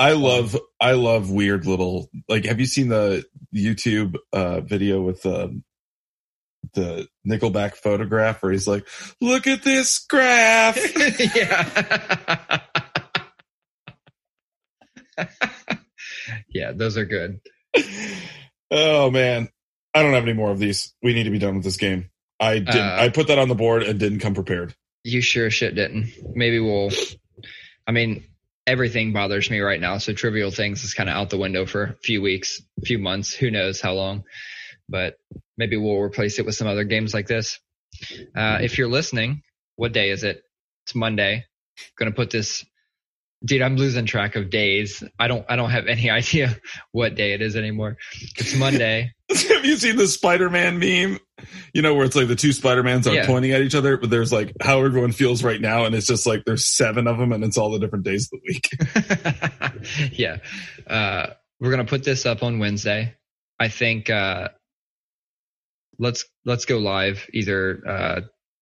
I love I love weird little like have you seen the YouTube uh video with um the Nickelback photograph where he's like, "Look at this graph." yeah. yeah, those are good. Oh man, I don't have any more of these. We need to be done with this game. I did. Uh, I put that on the board and didn't come prepared. You sure shit didn't. Maybe we'll. I mean, everything bothers me right now. So trivial things is kind of out the window for a few weeks, a few months, who knows how long. But maybe we'll replace it with some other games like this. Uh, if you're listening, what day is it? It's Monday. Gonna put this dude i'm losing track of days. I don't i don't have any idea what day it is anymore. It's monday. Have you seen the spider-man meme? You know where it's like the two spider-mans are yeah. pointing at each other but there's like how everyone feels right now and it's just like there's seven of them and it's all the different days of the week. Yeah. Uh, we're gonna put this up on wednesday. I think uh, let's let's go live either uh,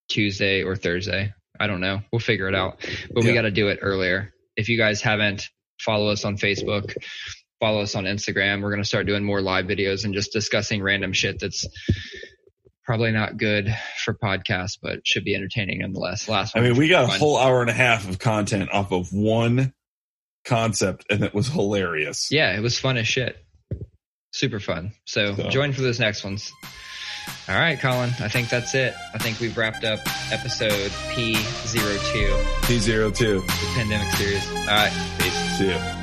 tuesday or thursday. I don't know. We'll figure it out. But yeah. we got to do it earlier if you guys haven't, follow us on Facebook, follow us on Instagram. We're going to start doing more live videos and just discussing random shit that's probably not good for podcasts, but should be entertaining nonetheless. Last I mean, we got fun. a whole hour and a half of content off of one concept and it was hilarious. Yeah, it was fun as shit. Super fun. So, so. join for those next ones. All right, Colin. I think that's it. I think we've wrapped up episode P02. P02. The pandemic series. All right. Peace. See you.